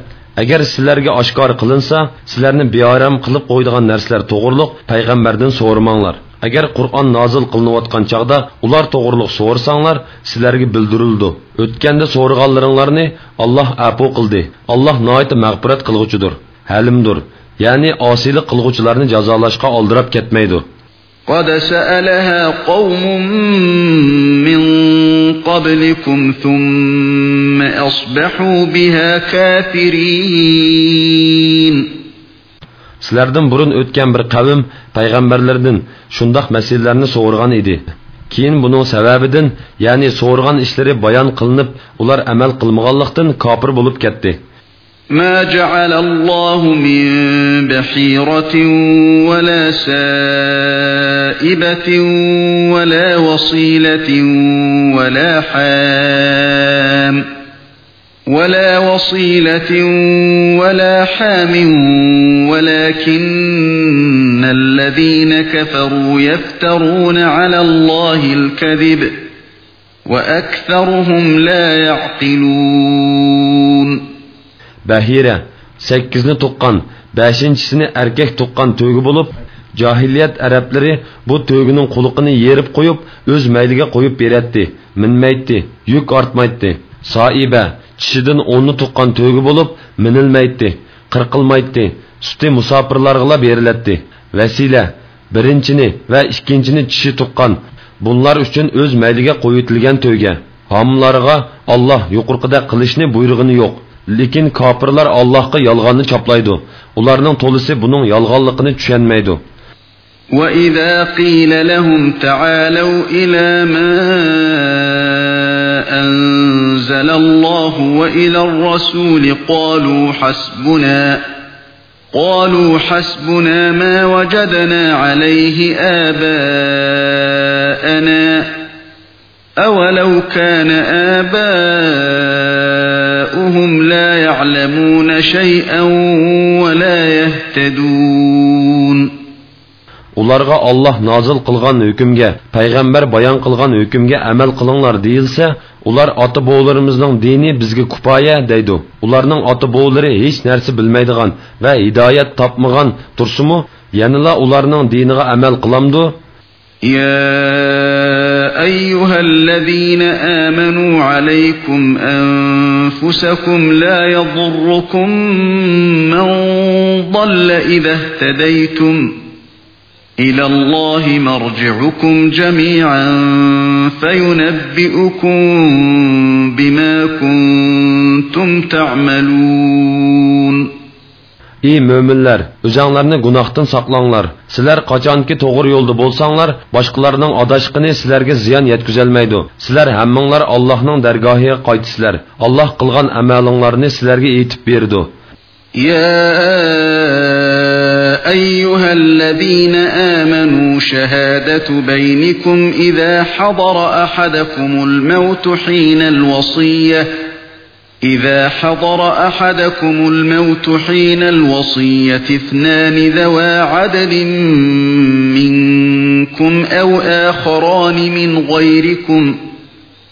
agar sizlarga oshkor qilinsa sizlarni beoram qilib qo'ydigan narsalar to'g'riliq payg'ambardan so'ramanglar agar qur'on nozil qilinayotgan chog'da ular to'g'riliq so'rsanglar sizlarga bildirildi o'tganda so'rag'anlaringlarni olloh apu qildi alloh noiti mag'firat qilg'uchidir halimdir ya'ni osiylik qilg'uvchilarni jazolashga oldirab ketmaydi قد سألها قوم من قبلكم ثم أصبحوا بها كافرين sizlardan burun o'tgan bir qavm payg'ambarlardan shundoq masalalarni so'rgan edi keyin buning sababidan ya'ni so'rgan ishlari bayon qilinib ular amal qilmaganlikdan kofir bo'lib ketdi ما جعل الله من بحيرة ولا سائبة ولا وصيلة ولا حام ولا وصيلة ولا حام ولكن الذين كفروا يفترون على الله الكذب وأكثرهم لا يعقلون. بهيرة سكزن تقن بشنشن أركه تقن تويغو بولوب جاهليات أرابلري بو تويغنون قلقني يرب قويب öz meyliğe قويب بيرتتي من ميتتي يük artmaytتي سائبة tishidan o'nni tuqqan to'gi bo'lib minilmaydi qirqilmaydi suti musofirlarga beriladi vasila birinchini va ikkinchini tishi tuqqan bunlar uchun o'z mayliga qo'yitilgan to'ga homillarga olloh yuqorqida qilishni buyrug'ini yo'q lekin kofirlar allohga yolg'onni choplaydi ularning to'lisi buning yolg'onligini tushunmaydi وإذا قيل لهم تعالوا إلى ما أنزل الله وإلى الرسول قالوا حسبنا قالوا حسبنا ما وجدنا عليه آباءنا أولو كان آباؤهم لا يعلمون شيئا ولا يهتدون. Ularga olloh nozil qilgan hukmga payg'ambar bayon qilgan hukmga amal qilinglar deyilsa ular ota bovlarimizning dini bizga kupoya deydi ularning ota bovlari hech narsa bilmaydigan va hidoyat topmagan tursimu yanala ularning diniga amal qilamdi يا أيها الذين آمنوا عليكم أنفسكم لا يضركم من ضل إذا اهتديتم إلى الله مرجعكم جميعا فينبئكم بما كنتم تعملون ey mo'minlar o'zinglarni gunohdan saqlanglar sizlar qachonki to'g'ri yo'lda bo'lsanglar boshqalarning adashqini sizlarga ziyon yetkazolmaydi sizlar hammanglar allohning dargohiga qaytisizlar alloh qilgan amalinglarni sizlarga aytib berdi يا أيها الذين آمنوا شهادة بينكم إذا حضر أحدكم الموت حين الوصية. إذا حضر أحدكم الموت حين الوصية اثنان ذوى عدل منكم أو آخران من غيركم.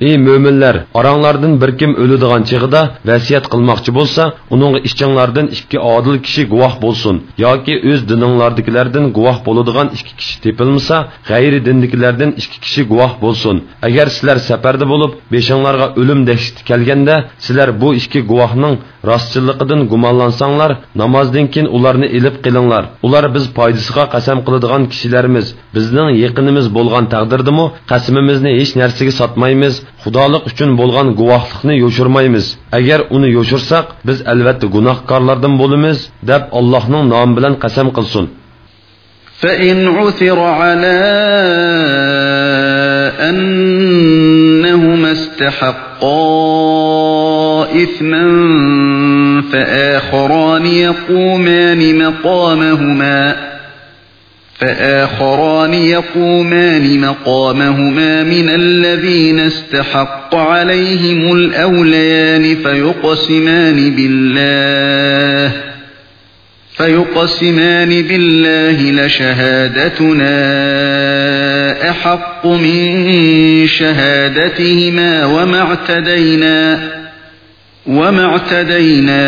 Ey mo'minlar oranglardan bir kim o'ladigan chig'ida vasiyat qilmoqchi bo'lsa uning ishchinglardan ikki odil kishi guvoh bo'lsin yoki o'z dininglardagilardan guvoh bo'ladigan ikki kishi tepilmasa g'ayri dindikilardan ikki kishi guvoh bo'lsin agar sizlar safarda bo'lib beshinglarga o'lim dahshati kelganda sizlar bu ikki guvohning rostchilligidan gumonlansanglar namozdan keyin ularni ilib qilinglar ular biz foydasiga qasam qiladigan kishilarimiz bizning yaqinimiz bo'lgan taqdirdimi qasamimizni hech narsaga sotmaymiz xudolik uchun bo'lgan guvohlikni yo'shirmaymiz agar uni yo'shirsak biz albatta gunohkorlardan bo'lamiz deb allohning nomi bilan qasam qilsin فإن عثر على أنهما استحقا إثما فآخران يقومان مقامهما فآخران يقومان مقامهما من الذين استحق عليهم الأوليان فيقسمان بالله فيقسمان بالله لشهادتنا أحق من شهادتهما وما اعتدينا وما اعتدينا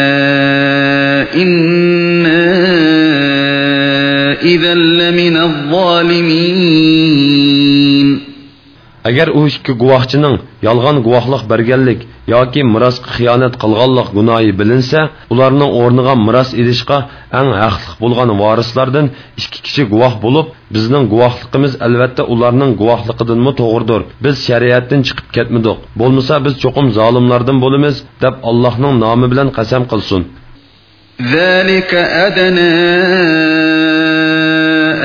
إِنَّا إذا لمن الظالمين agar u ikki guvohchining yolg'on guvohlik berganlik yoki mirosga xiyonat qilganlik gunohi bilinsa ularning o'rniga miros edishga eng haqli bo'lgan varislardan ikki kishi guvoh bo'lib bizning guvohligimiz albatta ularning guvohligidanmi to'g'ridir biz shariatdan chiqib ketmadik bo'lmasa biz cho'qim zolimlardan bo'lamiz deb allohning nomi bilan qasam qilsin ذلك أدنى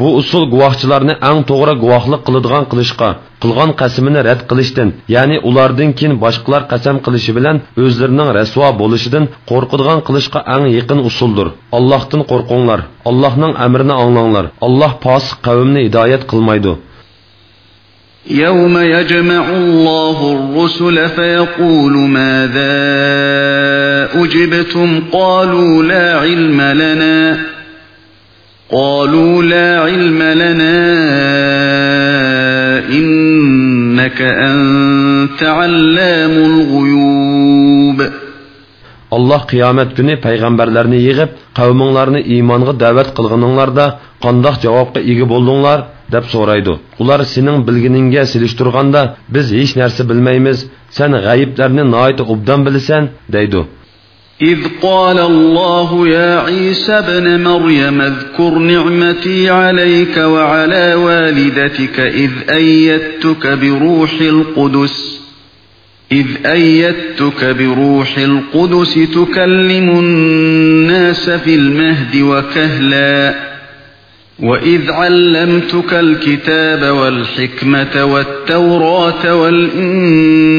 bu usul guvohchilarni eng to'g'ri guvohlik qiladigan qilishga qilgan qasamini rad qilishdan ya'ni ulardan keyin boshqalar qasam qilishi bilan o'zlarining rasvo bo'lishidan qo'rqadigan qilishga eng yaqin usuldir allohdan qo'rqinglar allohning amrini anglanglar alloh posiq qavmni hidoyat qilmaydi يوم يجمع الله الرسل فيقول ماذا أجبتم قالوا لا علم لنا قالوا لا علم لنا إنك أنت علام الغيوب Allah qiyomat kuni payg'ambarlarni yig'ib, qavminglarni iymonga da'vat qilganinglarda qandoq javobga ega bo'ldinglar deb so'raydi. Ular sening bilginingga silishtirganda biz hech narsa bilmaymiz, sen g'ayiblarni noyat obdan bilasan, deydi. إذ قال الله يا عيسى ابن مريم اذكر نعمتي عليك وعلى والدتك إذ أيدتك بروح القدس إذ أيدتك بروح القدس تكلم الناس في المهد وكهلا وإذ علمتك الكتاب والحكمة والتوراة والإنجيل.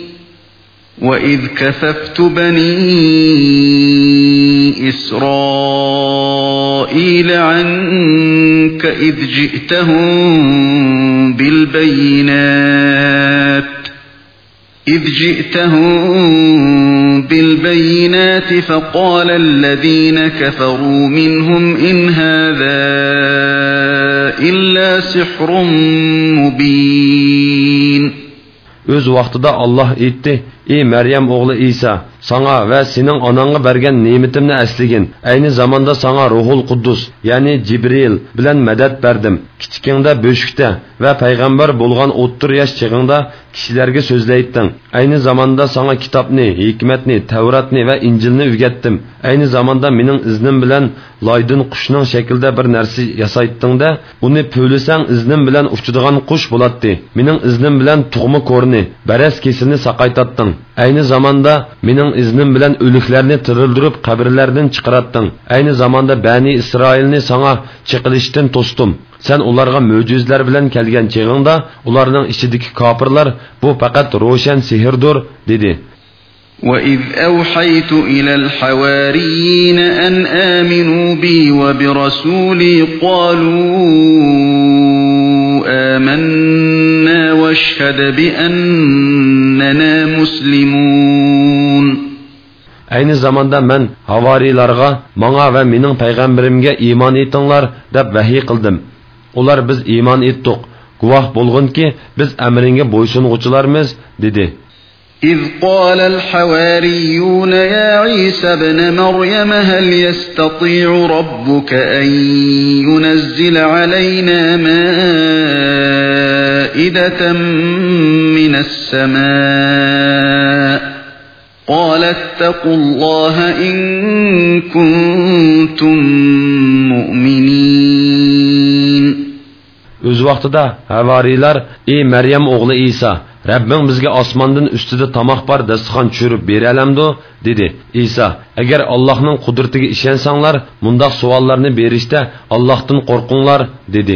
وإذ كففت بني إسرائيل عنك إذ جئتهم بالبينات إذ جئتهم بالبينات فقال الذين كفروا منهم إن هذا إلا سحر مبين Öz vaqtida Allah aytdi: "Ey Maryam o'g'li Isa, sana va sening onangga bergan ne'matimni asligin. Ayni zamonda sana Ruhul Quddus, ya'ni Jibril bilan madad berdim. Kichikingda bo'shikda va payg'ambar bo'lgan 30 yosh chig'ingda kishilarga so'zlaytding. Ayni zamonda sana kitobni, hikmatni, Tavratni va Injilni o'rgatdim. Ayni zamonda mening iznim bilan loydin qushning shaklida bir narsa yasaytdingda, uni po'lisang iznim bilan uchadigan qush bo'ladi. Mening iznim bilan tug'ma ko'rni, baras kesilni saqaytatding. Ayni zamonda mening iznim bilan o'liklarni tirildirib qabrlardan chiqaratding. Ayni zamonda Bani Isroilni sana chiqilishdan to'sdim. Sen ularga mo'jizlar bilan kelgan chig'ingda ularning ichidagi kofirlar bu faqat ro'shan sehrdir dedi. وَإِذْ أَوْحَيْتُ إِلَى الْحَوَارِيِّينَ أَنْ آمِنُوا بِي وَبِرَسُولِي قَالُوا آمَنَّا وَاشْهَدْ بِأَنَّنَا مُسْلِمُونَ Ayni zamanda men havarilarga, menga va mening payg'ambarimga iymon etinglar deb vahiy qildim. Ular biz iymon etdik. Guvoh bo'lgunki, biz amringga bo'ysunuvchilarmiz dedi. إذ قال الحواريون يا عيسى ابن مريم هل يستطيع ربك أن ينزل علينا مائدة من السماء قال اتقوا الله إن كنتم مؤمنين Öz vaqtida havarilar, ey Maryam o'g'li Isa, Rabbing bizga osmondan ustida tomoq bor dasturxon tushirib beralamdi dedi Isa agar Allohning qudratiga ishonsanglar mundoq savollarni berishda Allohdan qo'rqinglar dedi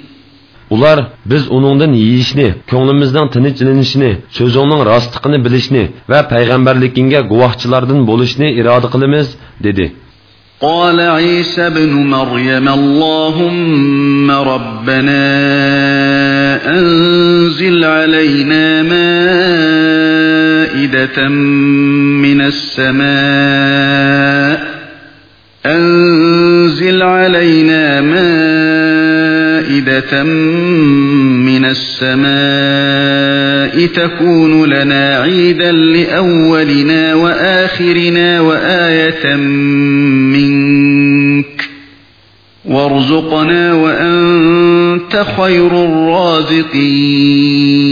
Ular biz uningdan yeyishni, ko'nglimizning tinchlanishini, so'zingning rostligini bilishni va payg'ambarligingga guvohchilardan bo'lishni iroda qilamiz dedi. قال عيسى ابن مريم اللهم ربنا أنزل علينا مائدة من السماء أنزل مائدة من السماء تكون لنا عيدا لأولنا وآخرنا وآية منك. وارزقنا وأنت خير الرازقين.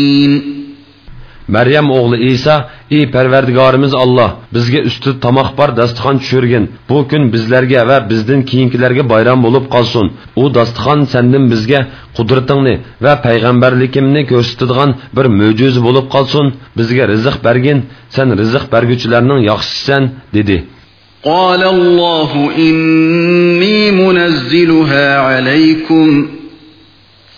Maryam o'g'li Isa, ey Parvardigorimiz Alloh, bizga usti tomoq bor dasturxon tushirgin. Bu kun bizlarga va bizdan keyingilarga bayram bo'lib qolsin. U dasturxon sendan bizga qudratingni va payg'ambarligimni ko'rsatadigan bir mo'jiza bo'lib qolsin. Bizga rizq bergin, sen rizq berguvchilarning yaxshisisan, dedi. قال الله إني منزلها عليكم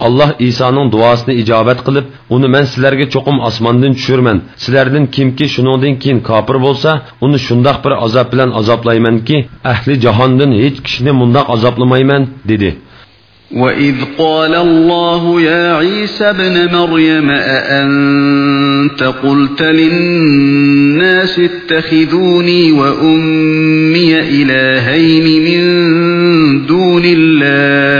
Allah İsa'nın duasını icabet qilib, uni men sizlarga cho'qim osmondan tushirman. Sizlardan kimki shuningdan keyin kofir bo'lsa, uni shundoq bir azob bilan azoblaymanki, ahli jahondan hech kishini mundoq azoblamayman, dedi. وَإِذْ قَالَ اللَّهُ يَا عِيسَى ابْنَ مَرْيَمَ أَأَنْتَ قُلْتَ لِلنَّاسِ اتَّخِذُونِي وَأُمِّيَ إِلَٰهَيْنِ مِن دُونِ اللَّهِ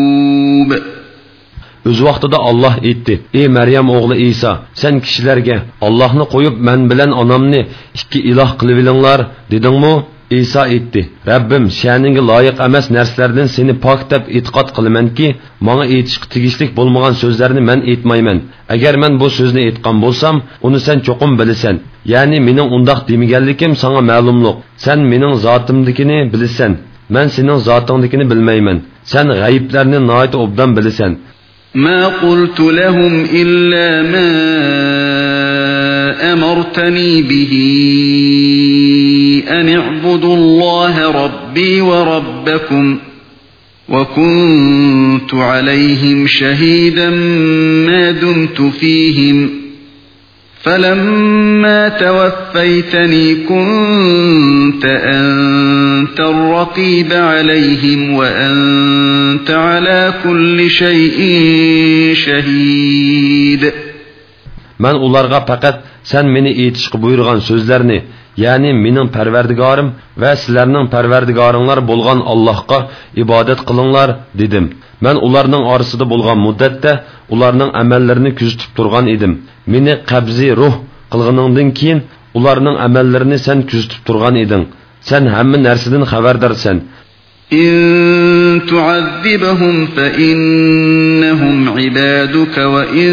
O'z vaqtida olloh aytdi ey maryam o'g'li iso sen kishilarga ollohni qo'yib man bilan onamni ikki iloh qilib olinglar dedingmi iso aytdi rabbim sha'ningga loyiq emas narsalardan seni pok deb e'tiqod qilamanki manga aytishga tegishlik bo'lmagan so'zlarni man aytmayman agar man bu so'zni aytgan bo'lsam uni sen cho'qim bilasan ya'ni mening undoq demaganligim sanga ma'lumliq sen mening zotimdikini bilasan man sening zotingdikini bilmayman sen g'ayiblarni noit obdan bilasan ما قلت لهم إلا ما أمرتني به أن اعبدوا الله ربي وربكم وكنت عليهم شهيدا ما دمت فيهم فلما توفيتني كنت أنت الرقيب عليهم وأنت على كل شيء شهيد. من أولارغا فقط سن مني إيتشق بيرغان سوزلرني ya'ni mening parvardigorim va sizlarning parvardigoringlar bo'lgan allohga ibodat qilinglar dedim. Man ularning orasida bo'lgan muddatda ularning amallarini kuzatib turgan edim meni qabzi ruh qilganingdan keyin ularning amallarini sen kuzatib turgan eding sen hamma narsadan xabardorsan إن تعذبهم فإنهم عبادك وإن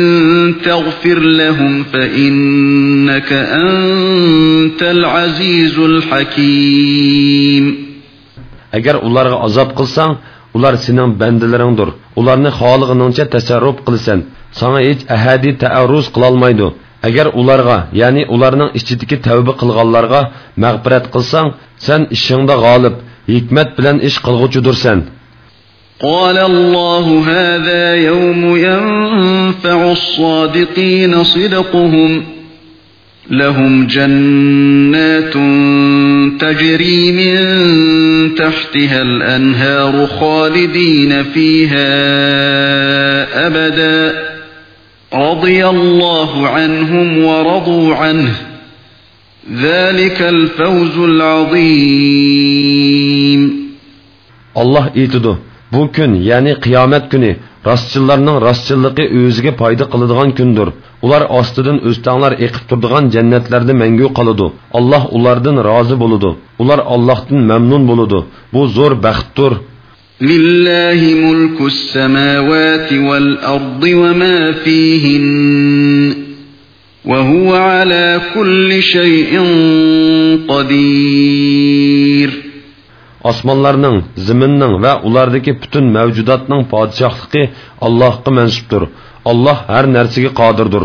تغفر لهم فإنك أنت العزيز الحكيم agar ularga azob qilsang ular sening bandalaringdir ularni xolig'iningcha tasarruf qilasan sana hech ahadiy taarruz qilolmaydi agar ularga ya'ni ularning ichidagi tavba qilganlarga mag'firat qilsang sen ishingda g'olib hikmat bilan ish qilg'uchidursan قال الله هذا يوم ينفع الصادقين صدقهم لهم جنات تجري من تحتها الأنهار خالدين فيها أبدا رضي الله عنهم ورضوا عنه ذلك الفوز العظيم Allah aytidi bu kun ya'ni qiyomat kuni rostchillarning rostchilligi o'ziga foyda qiladigan kundir ular ostidan o'stanglar eqib turadigan jannatlarda mangu qoladi alloh ulardan rozi bo'ladi ular allohdan mamnun bo'ladi bu zo'r baxtdir لله ملك السماوات والأرض وما فيهن وهو على كل شيء قدير osmonlarning ziminning va ulardagi butun mavjudotning podshohligi allohga mansubdir alloh har narsaga qodirdir